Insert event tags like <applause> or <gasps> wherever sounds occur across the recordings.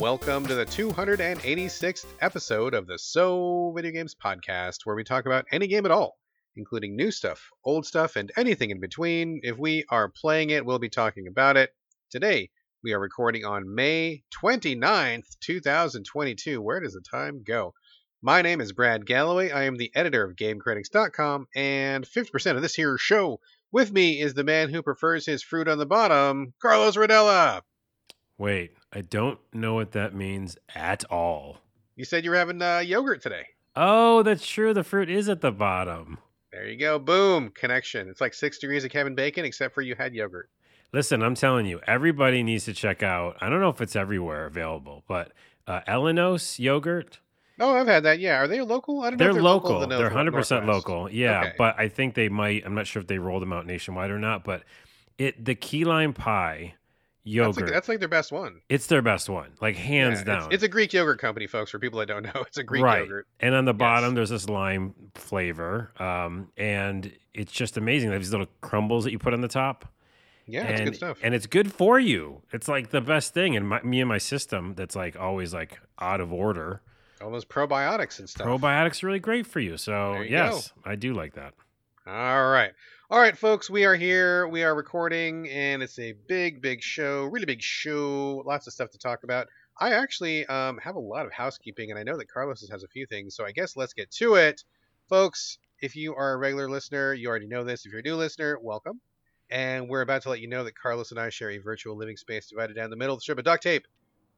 welcome to the 286th episode of the So Video Games Podcast, where we talk about any game at all, including new stuff, old stuff, and anything in between. If we are playing it, we'll be talking about it. Today, we are recording on May 29th, 2022. Where does the time go? My name is Brad Gallaway. I am the editor of GameCritics.com, and 50% of this here show with me is the man who prefers his fruit on the bottom, Carlos Rodella. Wait, I don't know what that means at all. You said you were having uh, yogurt today. Oh, that's true. The fruit is at the bottom. There you go. Boom. Connection. It's like six degrees of Kevin Bacon, except for you had yogurt. Listen, I'm telling you, everybody needs to check out. I don't know if it's everywhere available, but uh, Ellenos yogurt. Oh, I've had that. Yeah. Are they local? I don't They're, know. They're local. local. they're 100 percent Northwest. local. Yeah, Okay. but I think they might. I'm not sure if they rolled them out nationwide or not. But it the key lime pie That's yogurt. like, that's like their best one. it's their best one, like hands Yeah, down. It's, it's a Greek yogurt company, folks. For people that don't know, <laughs> it's a Greek Right. yogurt. And on the Yes. bottom, there's this lime flavor, um, and it's just amazing. They have these little crumbles that you put on the top. Yeah, and, it's good stuff. And it's good for you. It's like the best thing. And my, me and my system, that's like always like out of order. All those probiotics and stuff. Probiotics are really great for you. So you yes, I do like that. All right. All right, folks, we are here. We are recording, and it's a big, big show, really big show. Lots of stuff to talk about. I actually um, have a lot of housekeeping, and I know that Carlos has a few things, so I guess let's get to it. Folks, if you are a regular listener, you already know this. If you're a new listener, welcome. And we're about to let you know that Carlos and I share a virtual living space divided down the middle of the strip of duct tape.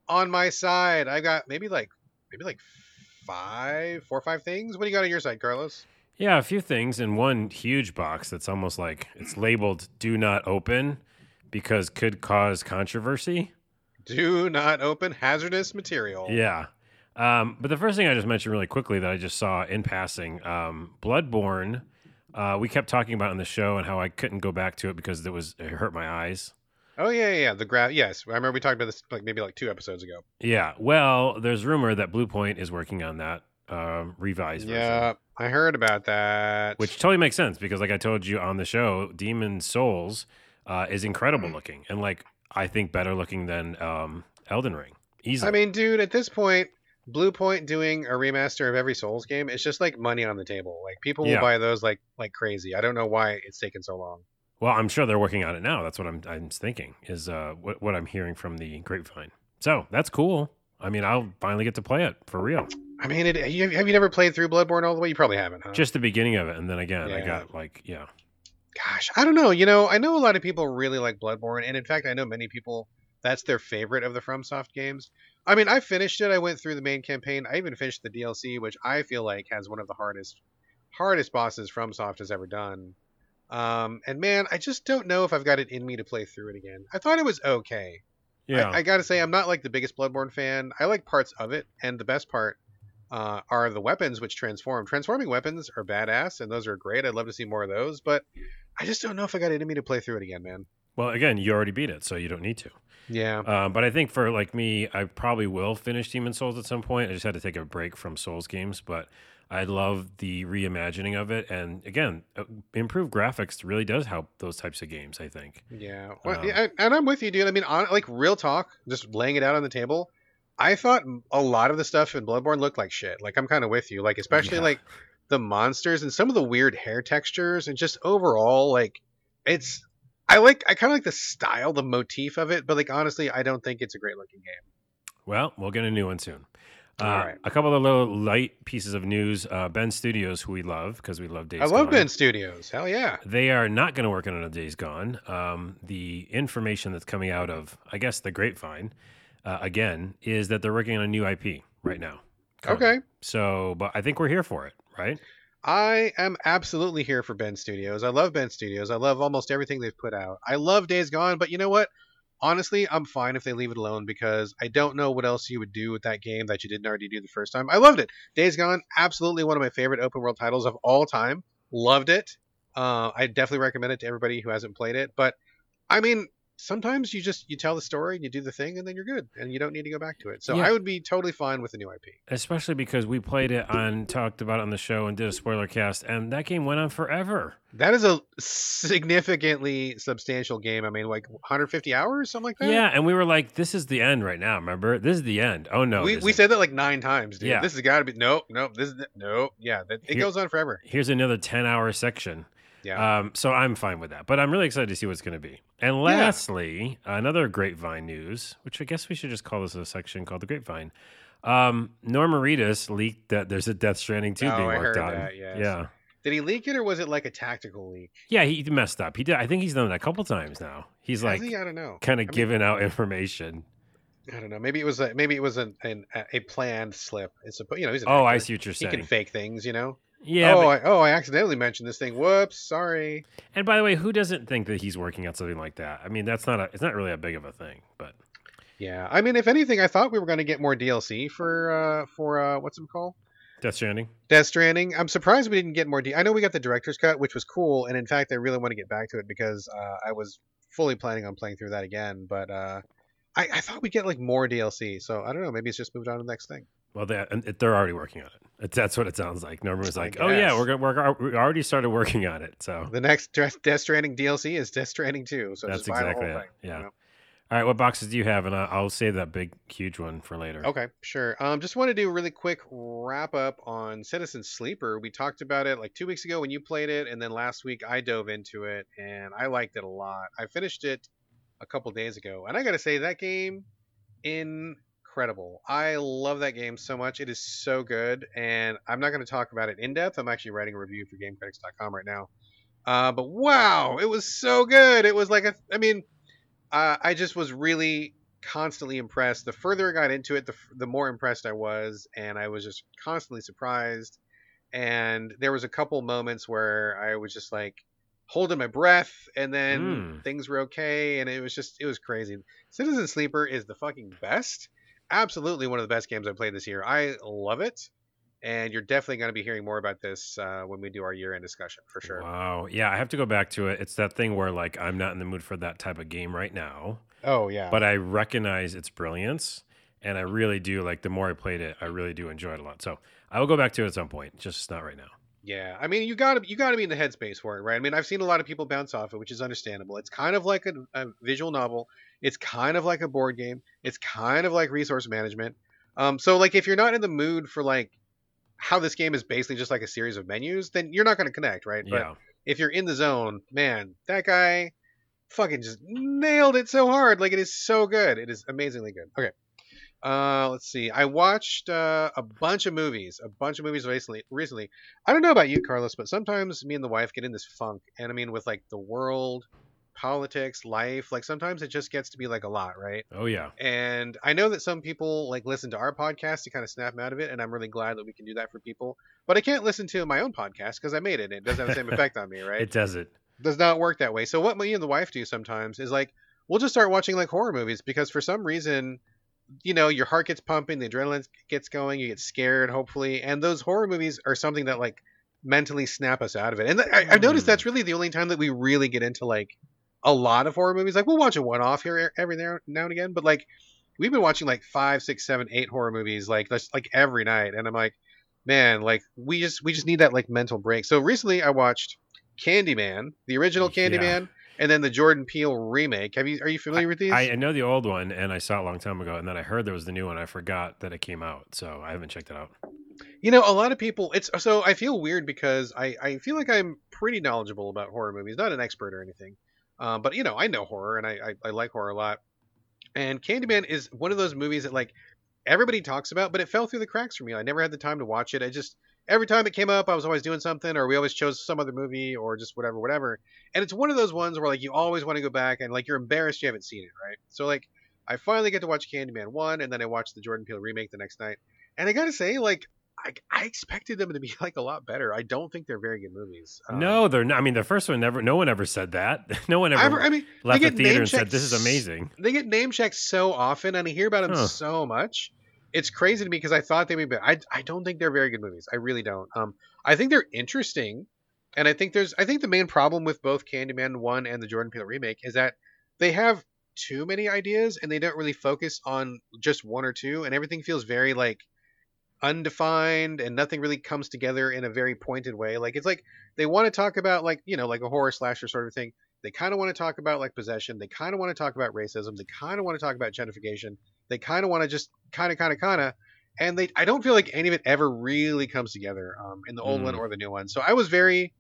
On my side, I've got maybe like maybe like five, four or five things. What do you got on your side, Carlos? Yeah, a few things in one huge box that's almost like it's labeled "Do not open" because could cause controversy. Do not open hazardous material. Yeah. Um, but the first thing I just mentioned really quickly that I just saw in passing, um, Bloodborne. Uh, we kept talking about on the show and how I couldn't go back to it because it was it hurt my eyes. Oh yeah, yeah, yeah. The graph. Yes, I remember we talked about this like maybe like two episodes ago. Yeah. Well, there's rumor that Bluepoint is working on that um, revised version. I heard about that. Which totally makes sense because, like I told you on the show, Demon Souls uh, is incredible Mm. looking and like I think better looking than um, Elden Ring. Easily. I mean, dude, at this point, Bluepoint doing a remaster of every Souls game is just like money on the table. Like people will Yeah. buy those like like crazy. I don't know why it's taken so long. well, I'm sure they're working on it now. That's what I'm I'm thinking is uh, what what I'm hearing from the grapevine. So that's cool. I mean, I'll finally get to play it for real. I mean, it, you, have you never played through Bloodborne all the way? You probably haven't, huh? Just the beginning of it, and then again, I got like, yeah, Gosh, I don't know. You know, I know a lot of people really like Bloodborne, and in fact, I know many people that's their favorite of the FromSoft games. I mean, I finished it. I went through the main campaign. I even finished the DLC, which I feel like has one of the hardest hardest bosses FromSoft has ever done. Um, and man, I just don't know if I've got it in me to play through it again. I thought it was okay. yeah. I, I got to say, I'm not like the biggest Bloodborne fan. I like parts of it, and the best part uh, are the weapons which transform. Transforming weapons are badass, and those are great. I'd love to see more of those, but I just don't know if I got it in me to play through it again, man. well, again, you already beat it, so you don't need to. Yeah. Um, but I think for like me, I probably will finish Demon Souls at some point. I just had to take a break from Souls games, but I love the reimagining of it, and again, uh, improved graphics really does help those types of games. I think. Yeah. Well, Um, yeah, and I'm with you, dude. I mean, on, like real talk, just laying it out on the table. I thought a lot of the stuff in Bloodborne looked like shit. Like I'm kind of with you. Like especially Yeah. like the monsters and some of the weird hair textures and just overall like it's I like I kind of like the style, the motif of it, but like honestly, I don't think it's a great looking game. Well, we'll get a new one soon. Uh, All right. A couple of little light pieces of news. Uh, Bend Studios, who we love because we love Days Gone. I love Gone, Bend Studios. Hell yeah. They are not going to work on a Days Gone. Um, the information that's coming out of, I guess, the grapevine, uh, again, is that they're working on a new IP right now. currently. Okay. So, but I think we're here for it, right? I am absolutely here for Bend Studios. I love Bend Studios. I love almost everything they've put out. I love Days Gone, but you know what? Honestly, I'm fine if they leave it alone because I don't know what else you would do with that game that you didn't already do the first time. I loved it. Days Gone, absolutely one of my favorite open world titles of all time. Loved it. Uh, I definitely recommend it to everybody who hasn't played it. But I mean, sometimes you just you tell the story and you do the thing and then you're good and you don't need to go back to it. So Yeah. I would be totally fine with a new IP. Especially because we played it on, talked about it on the show, and did a spoiler cast, and that game went on forever. That is a significantly substantial game. I mean, like 150 hours, something like that. Yeah, and we were like, "This is the end right now." Remember, this is the end. Oh no, we, we said that like nine times, dude. Yeah. This has got to be nope, nope. This is the, nope. Yeah, that, it Here- goes on forever. here's another ten-hour section. Yeah. Um, so I'm fine with that, but I'm really excited to see what's going to be. And lastly, another grapevine news, which I guess we should just call this a section called the grapevine. Um, Norman Reedus leaked that there's a Death Stranding 2 Oh, being I worked heard on. that, yes. Yeah. Did he leak it or was it like a tactical leak? Yeah, he messed up. He did. I think he's done that a couple times now. He's Has like he? I don't know. kind of I mean- giving out information. I don't know. Maybe it was a, maybe it was an, an a planned slip. It's a, you know he's an Oh, I see what you're saying. He can fake things, you know. Yeah, oh, but- I, oh, I accidentally mentioned this thing. Whoops, sorry. and by the way, who doesn't think that he's working on something like that? I mean, that's not a. It's not really a big of a thing, but Yeah, I mean, if anything, I thought we were going to get more DLC for uh for uh what's it called? Death Stranding. Death Stranding. I'm surprised we didn't get more. D- I know we got the director's cut, which was cool, and in fact, I really want to get back to it because uh, I was fully planning on playing through that again. But uh, I, I thought we'd get like more DLC, so I don't know. Maybe it's just moved on to the next thing. Well, they, and it- they're already working on it. That's what it sounds like. Norman was like, "Oh yeah, we're gonna work. We already started working on it." So The next Death Stranding DLC is Death Stranding 2, so That's just buy the whole exactly it, thing, you yeah. know? All right, what boxes do you have? And I'll save that big, huge one for later. Okay, sure. Um, just want to do a really quick wrap up on Citizen Sleeper. We talked about it like two weeks ago when you played it, and then last week I dove into it and I liked it a lot. I finished it a couple days ago, and I gotta say that game, incredible. I love that game so much. It is so good, and I'm not gonna talk about it in depth. I'm actually writing a review for GameCritics.com right now. Uh, but wow, it was so good. It was like a, I mean, uh, I just was really constantly impressed. The further I got into it, the, the more impressed I was, and I was just constantly surprised. And there was a couple moments where I was just like holding my breath, and then Mm. things were okay, and it was just it was crazy. Citizen Sleeper is the fucking best. Absolutely one of the best games I've played this year. I love it, and you're definitely going to be hearing more about this uh, when we do our year-end discussion for sure. Wow. Yeah, I have to go back to it. It's that thing where like I'm not in the mood for that type of game right now, Oh yeah, but I recognize its brilliance, and I really do like. The more I played it, I really do enjoy it a lot. So I will go back to it at some point, just not right now. Yeah, I mean, you gotta you gotta be in the headspace for it, right? I mean, I've seen a lot of people bounce off it, which is understandable. It's kind of like a, a visual novel. It's kind of like a board game. It's kind of like resource management. Um, so like if you're not in the mood for like how this game is basically just like a series of menus, then you're not gonna connect, right? Yeah. But if you're in the zone, man, that guy fucking just nailed it so hard. Like it is so good. It is amazingly good. Okay. Uh, let's see. I watched uh, a bunch of movies, a bunch of movies recently. Recently, I don't know about you, Carlos, but sometimes me and the wife get in this funk, and I mean, with like the world, politics, life, like sometimes it just gets to be like a lot, right? Oh yeah. And I know that some people like listen to our podcast to kind of snap them out of it, and I'm really glad that we can do that for people. But I can't listen to my own podcast because I made it. and It doesn't have the same effect on me, <laughs> right? It does it. does not work that way. So what me and the wife do sometimes is like we'll just start watching like horror movies because for some reason, you know, your heart gets pumping, the adrenaline gets going, you get scared, hopefully, and those horror movies are something that like mentally snap us out of it. And th- I, I've noticed Hmm. that's really the only time that we really get into like a lot of horror movies. Like we'll watch a one off here every now now and again, but like we've been watching like five, six, seven, eight horror movies like that's like every night, and I'm like, man, like we just we just need that like mental break. So recently I watched Candyman, the original Yeah. Candyman, and then the Jordan Peele remake. Have you are you familiar with these? I, I know the old one, and I saw it a long time ago, and then I heard there was the new one. I forgot that it came out, so I haven't checked it out. You know, a lot of people. It's so I feel weird because I I feel like I'm pretty knowledgeable about horror movies, not an expert or anything, um, but you know I know horror and I, I I like horror a lot. And Candyman is one of those movies that like everybody talks about, but it fell through the cracks for me. I never had the time to watch it. I just every time it came up, I was always doing something, or we always chose some other movie, or just whatever, whatever. And it's one of those ones where like you always want to go back and like you're embarrassed you haven't seen it, right? So like I finally get to watch Candyman one, and then I watched the Jordan Peele remake the next night, and I gotta say like. I, I expected them to be <laughs> like a lot better. I don't think they're very good movies. Um, no, they're not. I mean, the first one never. No one ever said that. <laughs> No one ever I, I mean, left the theater and said, "This is amazing." they get name checked so often, and I hear about them Huh. so much. It's crazy to me because I thought they would be. I I don't think they're very good movies. I really don't. Um, I think they're interesting, and I think there's. I think the main problem with both Candyman one and the Jordan Peele remake is that they have too many ideas and they don't really focus on just one or two and everything feels very like undefined and nothing really comes together in a very pointed way. Like it's like they want to talk about like, you know, like a horror slasher sort of thing. They kind of want to talk about like possession. They kind of want to talk about racism. They kind of want to talk about gentrification. They kind of want to just kind of, kind of, kind of, and they. I don't feel like any of it ever really comes together um, in the old Mm. one or the new one. So I was very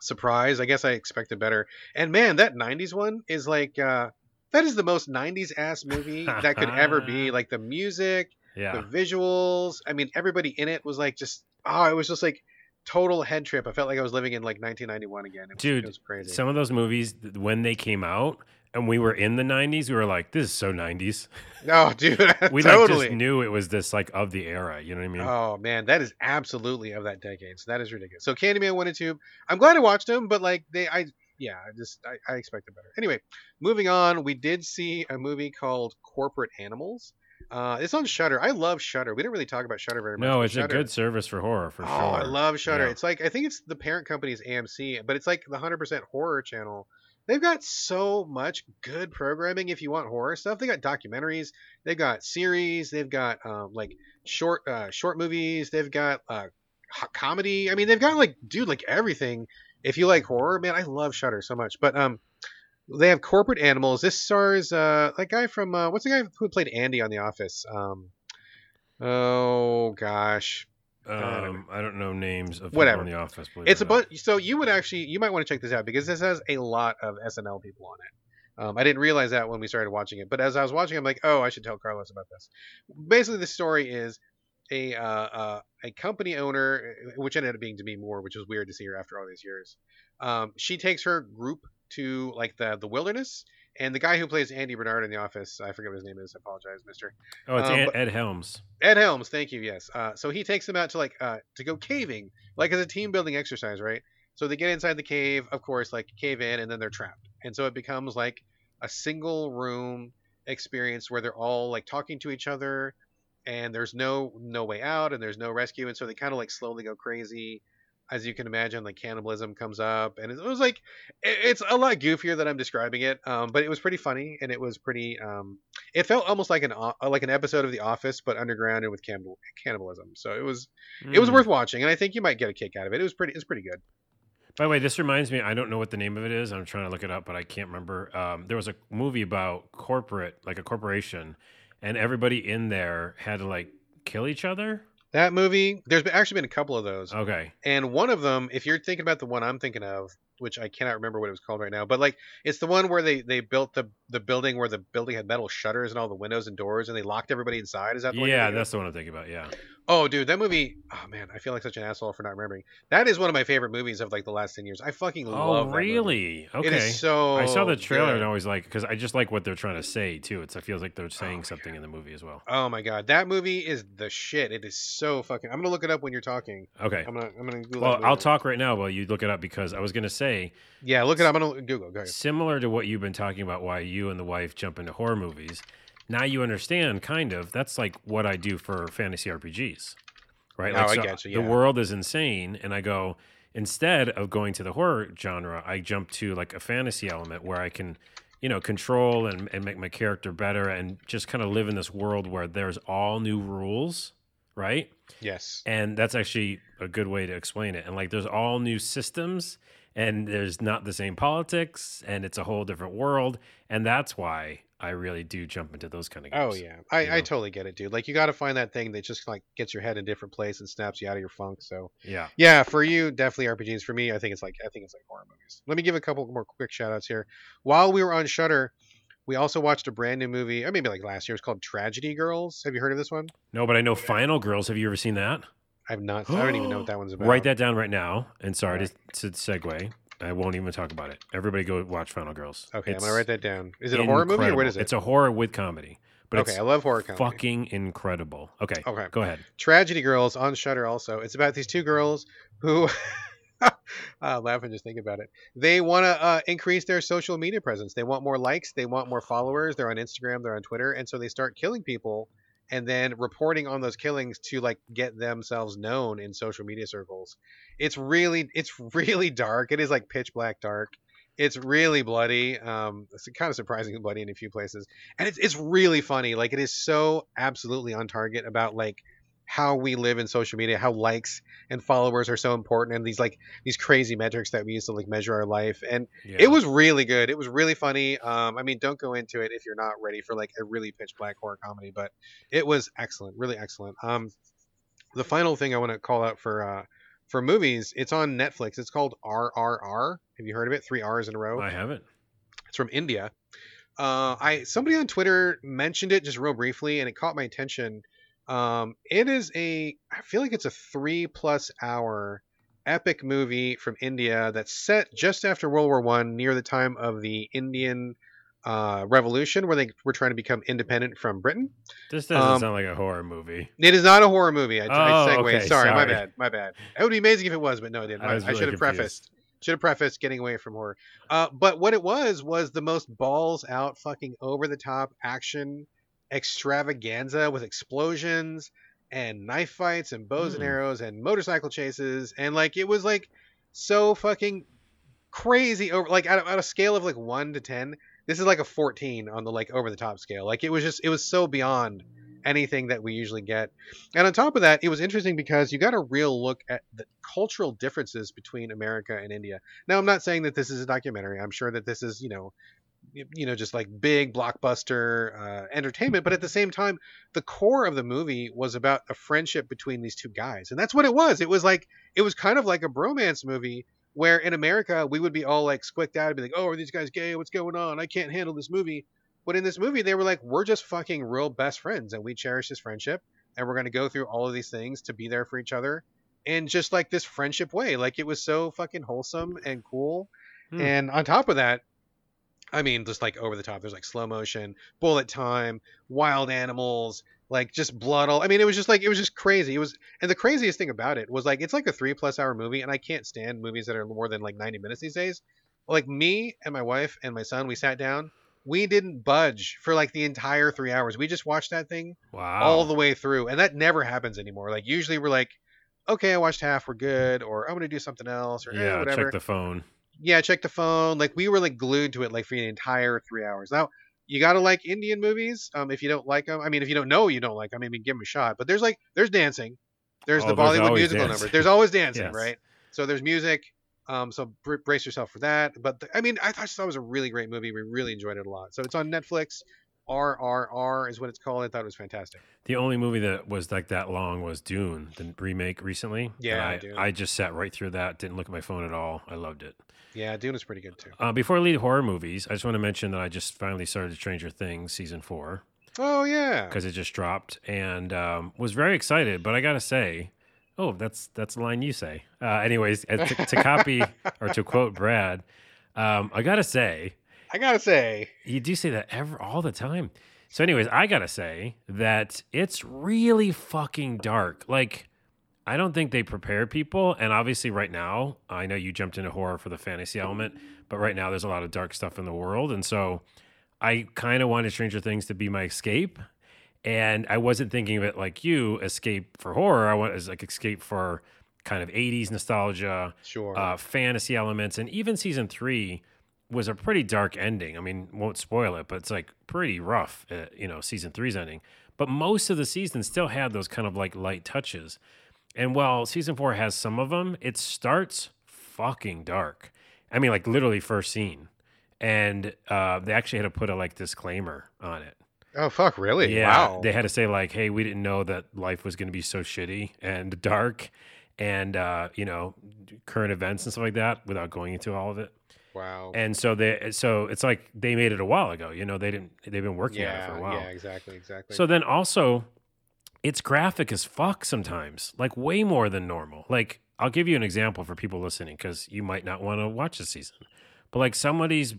surprised. I guess I expected better. And man, that '90s one is like uh, that is the most '90s ass movie that could ever be. <laughs> Like the music, Yeah. the visuals. I mean, everybody in it was like just oh, it was just like total head trip. I felt like I was living in like 1991 again. It Dude, it was crazy. Some of those movies, when they came out and we were in the 90s, we were like, this is so 90s. <laughs> oh, dude, <laughs> We like totally. just knew it was this like of the era. You know what I mean? Oh man, that is absolutely of that decade. So that is ridiculous. So Candyman one and two. I'm glad I watched them, but like they, I yeah, I just I, I expected better. Anyway, moving on, we did see a movie called Corporate Animals. Uh, it's on Shudder. I love Shudder. We didn't really talk about Shudder very much. no, it's a good service for horror for oh, sure. I love Shudder. Yeah. It's like I think it's the parent company's AMC, but it's like the hundred percent horror channel. They've got so much good programming if you want horror stuff. They got documentaries, they've got series, they've got um, like short uh, short movies, they've got uh, comedy. I mean, they've got like dude like everything. If you like horror, man, I love Shudder so much. But um, they have Corporate Animals. This stars uh that guy from uh, what's the guy who played Andy on The Office? Um, oh gosh, Um, I don't know names of Whatever. the office. It's it a bunch. So you would actually, you might want to check this out because this has a lot of SNL people on it. Um, I didn't realize that when we started watching it, but as I was watching, I'm like, oh, I should tell Carlos about this. Basically, the story is a uh, uh, a company owner, which ended up being Demi Moore, which was weird to see her after all these years. Um, she takes her group to like the the wilderness, and the guy who plays Andy Bernard in The Office, I forget what his name is. I apologize, Mister. Oh, it's um, Ed, Ed Helms. Ed Helms, thank you. Yes. Uh, so he takes them out to like uh, to go caving, like as a team building exercise, right? So they get inside the cave, of course, like cave in, and then they're trapped, and so it becomes like a single room experience where they're all like talking to each other, and there's no no way out, and there's no rescue, and so they kind of like slowly go crazy. As you can imagine, like cannibalism comes up, and it was like it- it's a lot goofier than I'm describing it, um, but it was pretty funny, and it was pretty. Um, it felt almost like an like an episode of The Office, but underground and with cannibal, cannibalism. So it was it was Mm. worth watching, and I think you might get a kick out of it. It was pretty. it was pretty good. By the way, this reminds me. I don't know what the name of it is. I'm trying to look it up, but I can't remember. Um, there was a movie about corporate, like a corporation, and everybody in there had to like kill each other. That movie. There's been, actually been a couple of those, Okay. and one of them, if you're thinking about the one I'm thinking of, which I cannot remember what it was called right now, but like it's the one where they they built the the building where the building had metal shutters and all the windows and doors, and they locked everybody inside. Is that the one? Yeah, that's the one I'm thinking about. Yeah. Oh, dude, that movie. Oh man, I feel like such an asshole for not remembering. That is one of my favorite movies of like the last ten years. I fucking oh, love. It. Oh, that movie. really? Okay. It is so. I saw the trailer good. and I always like because I just like what they're trying to say too. It's it feels like they're saying my something in the movie as well. Oh my god, that movie is the shit. It is so fucking. I'm gonna look it up when you're talking. Okay. I'm gonna. I'm gonna. Google Well, I'll talk right now while you look it up because I was going to say Yeah, look it up. I'm gonna Google. Go ahead. similar to what you've been talking about why you and the wife jump into horror movies. Now you understand kind of that's like what I do for fantasy RPGs. Right? Oh, Like I so get you, the world is insane and I go instead of going to the horror genre, I jump to like a fantasy element where I can you know, control and, and make my character better and just kind of live in this world where there's all new rules, right? Yes. And that's actually a good way to explain it. And like there's all new systems and there's not the same politics and it's a whole different world. And that's why I really do jump into those kind of oh, games. Oh yeah, I, you I totally get it, dude. Like you got to find that thing that just like gets your head in a different place and snaps you out of your funk. So Yeah. yeah, for you, definitely RPGs. For me, I think it's like I think it's like horror movies. Let me give a couple more quick shout outs here. While we were on Shudder, we also watched a brand new movie, or maybe like last year. It's called Tragedy Girls. Have you heard of this one? No, but I know Final Girls. Have you ever seen that? I've not. I don't even know what <gasps> that one's about. Write that down right now. And sorry to, to segue. I won't even talk about it. Everybody go watch Final Girls. Okay, It's I'm gonna write that down. Is it a horror movie or what is it? It's a horror with comedy. But okay, I love horror comedy. fucking incredible. Okay. Okay. Go ahead. Tragedy Girls on Shudder. Also, it's about these two girls who. <laughs> uh, laugh and just think about it. They want to uh, increase their social media presence. They want more likes. They want more followers. They're on Instagram. They're on Twitter, and so they start killing people, and then reporting on those killings to like get themselves known in social media circles. It's really, it's <laughs> really dark. It is like pitch black dark, It's really bloody. Um, it's kind of surprisingly bloody in a few places, and it's it's really funny. Like it is so absolutely on target about like how we live in social media, how likes and followers are so important, and these like these crazy metrics that we use to like measure our life. And Yeah. it was really good. It was really funny. Um, I mean, don't go into it if you're not ready for like a really pitch black horror comedy, but it was excellent, really excellent. Um, the final thing I want to call out for uh, for movies, it's on Netflix. It's called RRR. Have you heard of it? Three R's in a row. I haven't. It's from India. Uh, I somebody on Twitter mentioned it just real briefly, and it caught my attention. Um, it is a, I feel like it's a three plus hour epic movie from India that's set just after World War One, near the time of the Indian uh, Revolution, where they were trying to become independent from Britain. This doesn't Um, sound like a horror movie. It is not a horror movie. I, I Oh, segued. okay, sorry, my bad. My bad. It would be amazing if it was, but no, it didn't. I I, was I should have confused. prefaced. Should have prefaced getting away from horror. Uh, but what it was was the most balls out, fucking over the top action extravaganza with explosions and knife fights and bows and Hmm. arrows and motorcycle chases and like it was like so fucking crazy over like at a, at a scale of like one to ten. This is like a fourteen on the like over the top scale. Like it was just it was so beyond anything that we usually get. And on top of that, it was interesting because you got a real look at the cultural differences between America and India. Now, I'm not saying that this is a documentary. I'm sure that this is, you know, you know, just like big blockbuster uh, entertainment. But at the same time, the core of the movie was about a friendship between these two guys, and that's what it was. It was like it was kind of like a bromance movie. Where in America we would be all like squicked out and be like, "Oh, are these guys gay? What's going on? I can't handle this movie." But in this movie, they were like, we're just fucking real best friends and we cherish this friendship and we're going to go through all of these things to be there for each other in just like this friendship way. Like it was so fucking wholesome and cool. Hmm. And on top of that, I mean, just like over the top, there's like slow motion, bullet time, wild animals, like just blood all. I mean, it was just like, it was just crazy. It was, and the craziest thing about it was like, it's like a three plus hour movie and I can't stand movies that are more than like 90 minutes these days. Like me and my wife and my son, we sat down we didn't budge for like the entire three hours. We just watched that thing Wow. all the way through, and that never happens anymore. Like usually we're like, okay, I watched half, we're good, or I'm gonna do something else, or eh, yeah, whatever. check the phone. Yeah, check the phone. Like we were like glued to it like for the entire three hours. Now you gotta like Indian movies. Um, if you don't like them, I mean, if you don't know you don't like them, I mean, give them a shot. But there's like there's dancing, there's Oh, the there's Bollywood musical dancing. number. There's always dancing, Yes. right? So there's music. Um, so br- brace yourself for that. But the, I mean, I thought it was a really great movie. We really enjoyed it a lot. So it's on Netflix. RRR is what it's called. I thought it was fantastic. The only movie that was like that long was Dune, the remake recently. Yeah, I, Dune. I just sat right through that. Didn't look at my phone at all. I loved it. Yeah, Dune is pretty good too. Uh, before I leave horror movies, I just want to mention that I just finally started Stranger Things season four Oh yeah. because it just dropped and um, was very excited. But I gotta say, oh, that's that's the line you say. Uh, anyways, uh, to, to copy <laughs> or to quote Brad, um, I gotta say I gotta say, you do say that ever all the time. So, anyways, I gotta say that it's really fucking dark. Like, I don't think they prepare people. And obviously, right now, I know you jumped into horror for the fantasy element, but right now there's a lot of dark stuff in the world, and so I kind of wanted Stranger Things to be my escape. And I wasn't thinking of it like you, escape for horror. I want as like escape for kind of 80s nostalgia, sure. uh, fantasy elements, and even season three was a pretty dark ending. I mean, won't spoil it, but it's like pretty rough. Uh, you know, season three's ending, but most of the season still had those kind of like light touches. And while season four has some of them, it starts fucking dark. I mean, like literally first scene, and uh, they actually had to put a like disclaimer on it. oh fuck, really? Yeah, Wow. they had to say like, "Hey, we didn't know that life was going to be so shitty and dark, and uh, you know, current events and stuff like that," without going into all of it. wow. And so they, so it's like they made it a while ago. You know, they didn't. They've been working on it for a while. yeah, exactly, exactly. So then also, it's graphic as fuck sometimes, like way more than normal. Like I'll give you an example for people listening because you might not want to watch the season, but like somebody's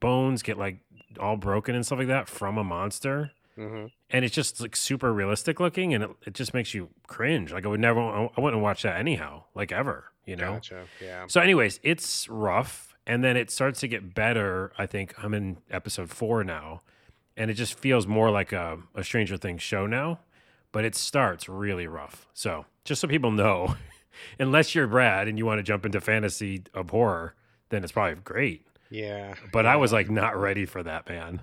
bones get like all broken and stuff like that from a monster hmm and it's just like super realistic looking and it, it just makes you cringe like i would never i wouldn't watch that anyhow like ever you know Gotcha. Yeah. so anyways it's rough and then it starts to get better i think i'm in episode four now and it just feels more like a, a stranger things show now but it starts really rough so just so people know <laughs> unless you're brad and you want to jump into fantasy of horror then it's probably great Yeah. But I was like not ready for that, man.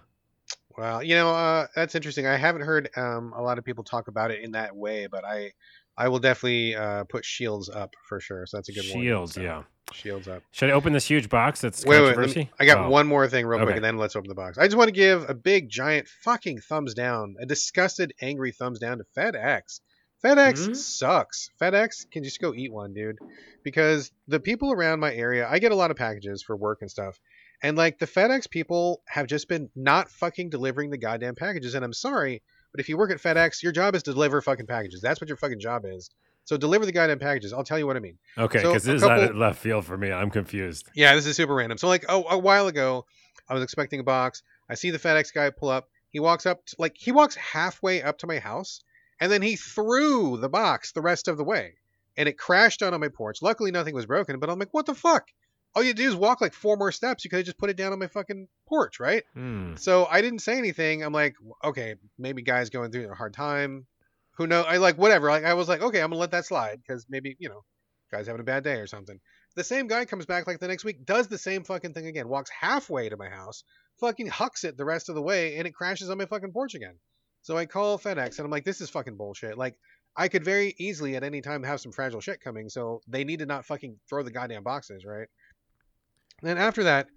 Well, you know, uh, that's interesting. I haven't heard um, a lot of people talk about it in that way, but I, I will definitely uh, put shields up for sure. So that's a good one. Shields, So, yeah. Shields up. Should I open this huge box that's Wait, wait, me- controversy? I got Oh. one more thing real quick, and then let's open the box. I just want to give a big, giant, fucking thumbs down, a disgusted, angry thumbs down to FedEx. FedEx Mhm. sucks. FedEx can just go eat one, dude. Because the people around my area, I get a lot of packages for work and stuff. And like the FedEx people have just been not fucking delivering the goddamn packages. And I'm sorry, but if you work at FedEx, your job is to deliver fucking packages. That's what your fucking job is. So deliver the goddamn packages. I'll tell you what I mean. Okay, because a this is out of left field for me. I'm confused. Yeah, this is super random. So like oh, a while ago, I was expecting a box. I see the FedEx guy pull up. He walks up, to, like he walks halfway up to my house, and then he threw the box the rest of the way, and it crashed down on my porch. Luckily, nothing was broken. But I'm like, what the fuck? All you do is walk like four more steps. You could have just put it down on my fucking porch, right? Hmm. So I didn't say anything. I'm like, okay, maybe guy's going through a hard time. Who know? I like whatever. Like I was like, okay, I'm gonna let that slide because maybe you know, guy's having a bad day or something. The same guy comes back like the next week, does the same fucking thing again, walks halfway to my house, fucking hucks it the rest of the way, and it crashes on my fucking porch again. So I call FedEx and I'm like, this is fucking bullshit. Like I could very easily at any time have some fragile shit coming, so they need to not fucking throw the goddamn boxes, right? Then after that,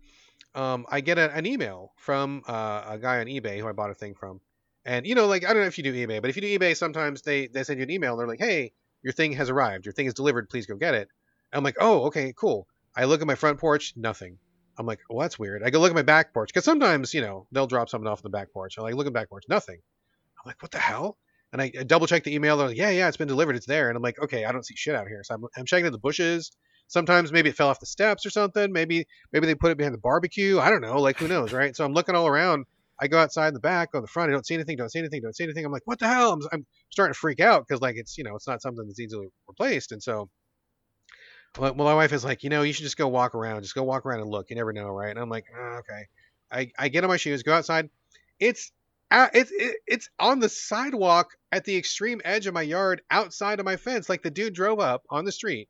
um, I get a, an email from uh, a guy on eBay who I bought a thing from, and you know, like I don't know if you do eBay, but if you do eBay, sometimes they they send you an email. And They're like, hey, your thing has arrived. Your thing is delivered. Please go get it. I'm like, oh, okay, cool. I look at my front porch, nothing. I'm like, well, that's weird. I go look at my back porch because sometimes, you know, they'll drop something off the back porch. I'm like, look at the back porch, nothing. I'm like, what the hell? And I, I double check the email. They're like, yeah, yeah, it's been delivered. It's there. And I'm like, okay, I don't see shit out here. So I'm, I'm checking the bushes. Sometimes maybe it fell off the steps or something. Maybe maybe they put it behind the barbecue. I don't know. Like who knows, right? So I'm looking all around. I go outside in the back, to the front. I don't see anything. Don't see anything. Don't see anything. I'm like, what the hell? I'm, I'm starting to freak out because like it's you know it's not something that's easily replaced. And so, well, my wife is like, you know, you should just go walk around. Just go walk around and look. You never know, right? And I'm like, "Ah, okay. I I get on my shoes, go outside. It's uh, it's it, it's on the sidewalk at the extreme edge of my yard, outside of my fence. Like the dude drove up on the street.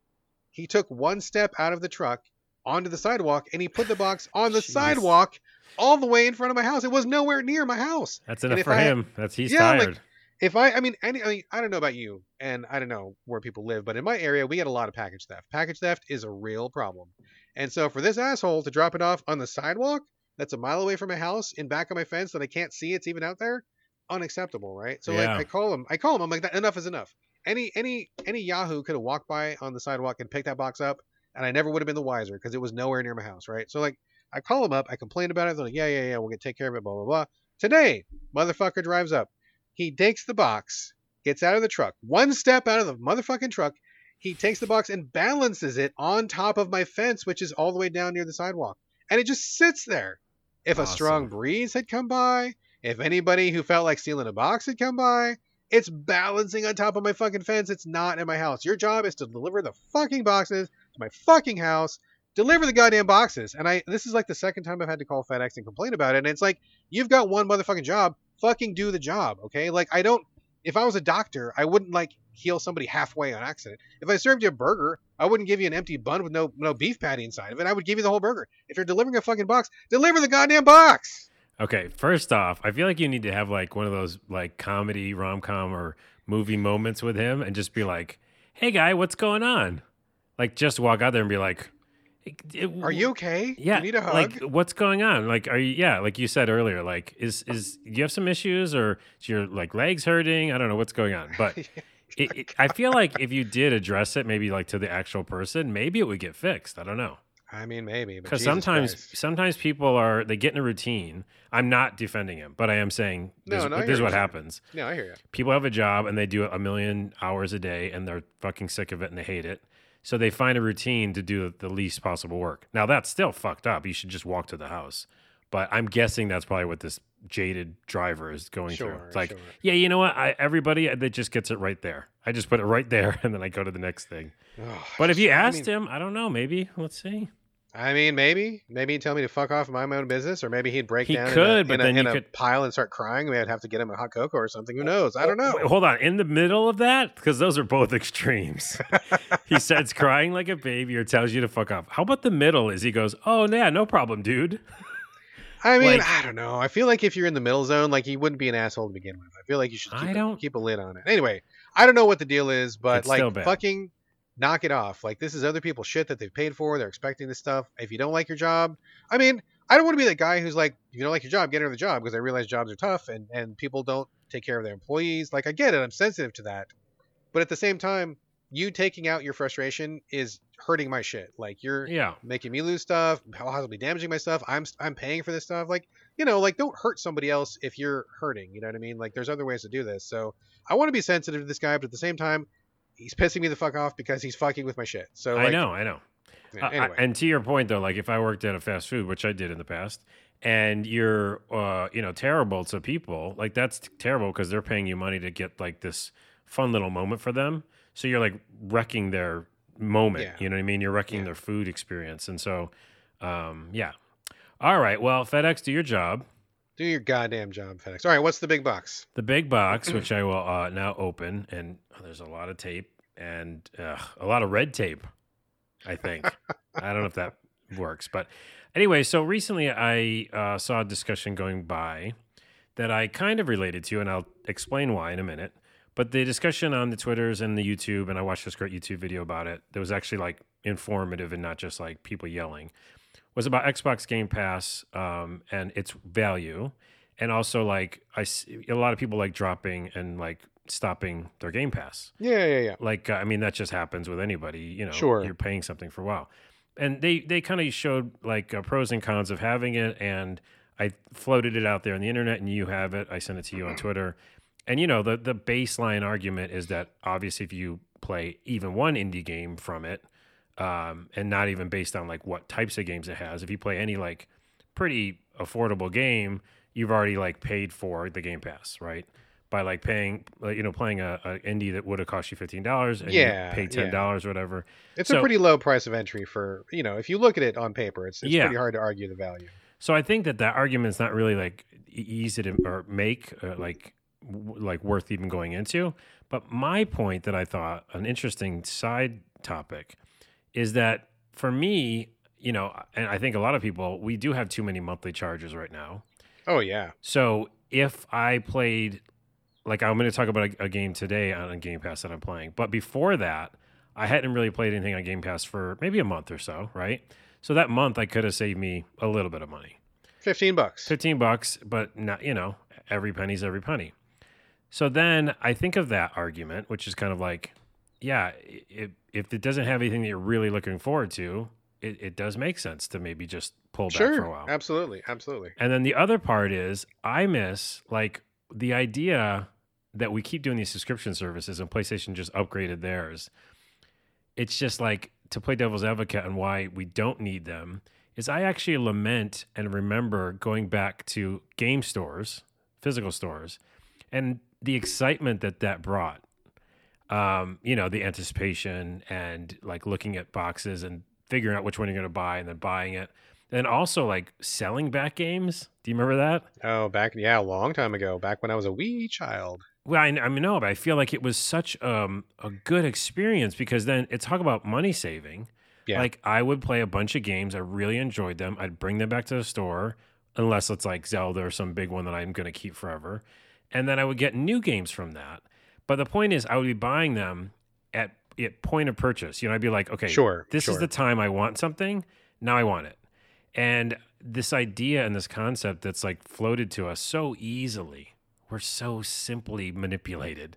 He took one step out of the truck onto the sidewalk, and he put the box on the Jeez. sidewalk all the way in front of my house. It was nowhere near my house. That's enough for I- him. That's he's Yeah, like, tired. If I, I mean, any, I, mean, I don't know about you, and I don't know where people live, but in my area, we get a lot of package theft. Package theft is a real problem. And so for this asshole to drop it off on the sidewalk that's a mile away from my house in back of my fence that I can't see it's even out there, unacceptable, right? So like I call him, I call him, I'm like, that enough is enough. Any any any Yahoo could have walked by on the sidewalk and picked that box up, and I never would have been the wiser because it was nowhere near my house, right? So like I call him up, I complain about it, they're like, yeah, yeah, yeah, we'll get take care of it, blah blah blah. Today, motherfucker drives up. He takes the box, gets out of the truck, one step out of the motherfucking truck. He takes the box and balances it on top of my fence, which is all the way down near the sidewalk. And it just sits there. If a strong breeze had come by, if anybody who felt like stealing a box had come by, it's balancing on top of my fucking fence. It's not in my house. Your job is to deliver the fucking boxes to my fucking house. Deliver the goddamn boxes. And I this is like the second time I've had to call FedEx and complain about it. And it's like, you've got one motherfucking job. Fucking do the job, okay? Like I don't if I was a doctor, I wouldn't like heal somebody halfway on accident. If I served you a burger, I wouldn't give you an empty bun with no no beef patty inside of it. I would give you the whole burger. If you're delivering a fucking box, deliver the goddamn box. Okay, first off, I feel like you need to have like one of those like comedy rom com or movie moments with him and just be like, "Hey, guy, what's going on?" Like, just walk out there and be like, "It- Are you okay? Yeah, You need a hug? like what's going on? Like, are you? Yeah, like you said earlier, like is is you have some issues or is your like legs hurting? I don't know what's going on, but <laughs> it, it, I feel like if you did address it, maybe like to the actual person, maybe it would get fixed. I don't know I mean, maybe. because sometimes Christ. sometimes people are they get in a routine. I'm not defending him, but I am saying this, No, no, this is what you. happens. No, I hear you. People have a job and they do it a million hours a day and they're fucking sick of it and they hate it. So they find a routine to do the least possible work. Now that's still fucked up. You should just walk to the house. But I'm guessing that's probably what this jaded driver is going through. It's like, sure. yeah, you know what? I, everybody uh, that just gets it right there. I just put it right there <laughs> and then I go to the next thing. Ugh, But if you I asked mean, him, I don't know. Maybe let's see. I mean, maybe, maybe he'd tell me to fuck off my own business, or maybe he'd break He down could, in a, but in a, then in you a could- pile and start crying. Maybe I'd have to get him a hot cocoa or something. Who uh, knows? I don't oh, know. Wait, hold on. In the middle of that, because those are both <laughs> extremes. he <laughs> starts crying like a baby or tells you to fuck off. How about the middle? Is he goes, "Oh yeah, no problem, dude." I mean, like- I don't know. I feel like if you're in the middle zone, like he wouldn't be an asshole to begin with. I feel like you should I keep, a, don't- keep a lid on it. Anyway, I don't know what the deal is, but like fucking knock it off. Like this is other people's shit that they've paid for. They're expecting this stuff. If you don't like your job, I mean, I don't want to be that guy who's like, if you don't like your job, get another job because I realize jobs are tough and and people don't take care of their employees. Like I get it. I'm sensitive to that. But at the same time, you taking out your frustration is hurting my shit. Like you're Yeah. making me lose stuff, possibly damaging my stuff. I'm I'm paying for this stuff. Like you know, like don't hurt somebody else if you're hurting. You know what I mean? Like there's other ways to do this. So I want to be sensitive to this guy, but at the same time, he's pissing me the fuck off because he's fucking with my shit. So like, I know, I know. yeah, anyway, and to your point though, like if I worked at a fast food, which I did in the past, and you're uh, you know, terrible to people, like that's terrible because they're paying you money to get like this fun little moment for them. So you're like wrecking their moment. Yeah. You know what I mean? You're wrecking Yeah. their food experience. And so um, yeah. All right. Well, FedEx, do your job. Do your goddamn job, FedEx. All right, what's the big box? The big box, <clears throat> which I will uh, now open, and there's a lot of tape and uh, a lot of red tape. I think <laughs> I don't know if that works, but anyway. So recently, I uh, saw a discussion going by that I kind of related to, and I'll explain why in a minute. But the discussion on the Twitters and the YouTube, and I watched this great YouTube video about it. That was actually like informative and not just like people yelling. Was about Xbox Game Pass um, and its value, and also like I see a lot of people like dropping and like stopping their Game Pass. Yeah, yeah, yeah. Like uh, I mean that just happens with anybody. You know, Sure. you're paying something for a while, and they they kind of showed like uh, pros and cons of having it, and I floated it out there on the internet, and you have it. I sent it to you on <clears throat> Twitter, and you know the the baseline argument is that obviously if you play even one indie game from it, um, and not even based on like what types of games it has, if you play any like pretty affordable game, you've already like paid for the Game Pass, right? By like paying, like, you know, playing a, a indie that would have cost you fifteen dollars, and Yeah, you pay ten dollars or whatever. It's So- a pretty low price of entry for you know. If you look at it on paper, it's it's Yeah. pretty hard to argue the value. So I think that that argument's not really like easy to or make uh, like w- like worth even going into. But my point that I thought an interesting side topic is that for me, you know, and I think a lot of people, we do have too many monthly charges right now. Oh yeah, So if I played, like I'm going to talk about a, a game today on a Game Pass that I'm playing, but before that, I hadn't really played anything on Game Pass for maybe a month or so, right? So that month I could have saved me a little bit of money. fifteen bucks. 15 bucks, but not, you know, every penny's every penny. So then I think of that argument, which is kind of like, yeah, if, if it doesn't have anything that you're really looking forward to, it, it does make sense to maybe just pull back for a while. absolutely, absolutely. And then the other part is I miss like the idea that we keep doing these subscription services and PlayStation just upgraded theirs. It's just like to play devil's advocate and why we don't need them is I actually lament and remember going back to game stores, physical stores, and the excitement that that brought. Um, you know, the anticipation and like looking at boxes and figuring out which one you're going to buy and then buying it. And also like selling back games. Do you remember that? Oh, back yeah, a long time ago. Back when I was a wee child. Well, I, I mean, no, but I feel like it was such um, a good experience because then it's talk about money saving. Yeah. Like I would play a bunch of games. I really enjoyed them. I'd bring them back to the store, unless it's like Zelda or some big one that I'm going to keep forever. And then I would get new games from that. But the point is, I would be buying them at, at point of purchase. You know, I'd be like, okay, Sure, this is the time I want something. Now I want it. And this idea and this concept that's like floated to us so easily, we're so simply manipulated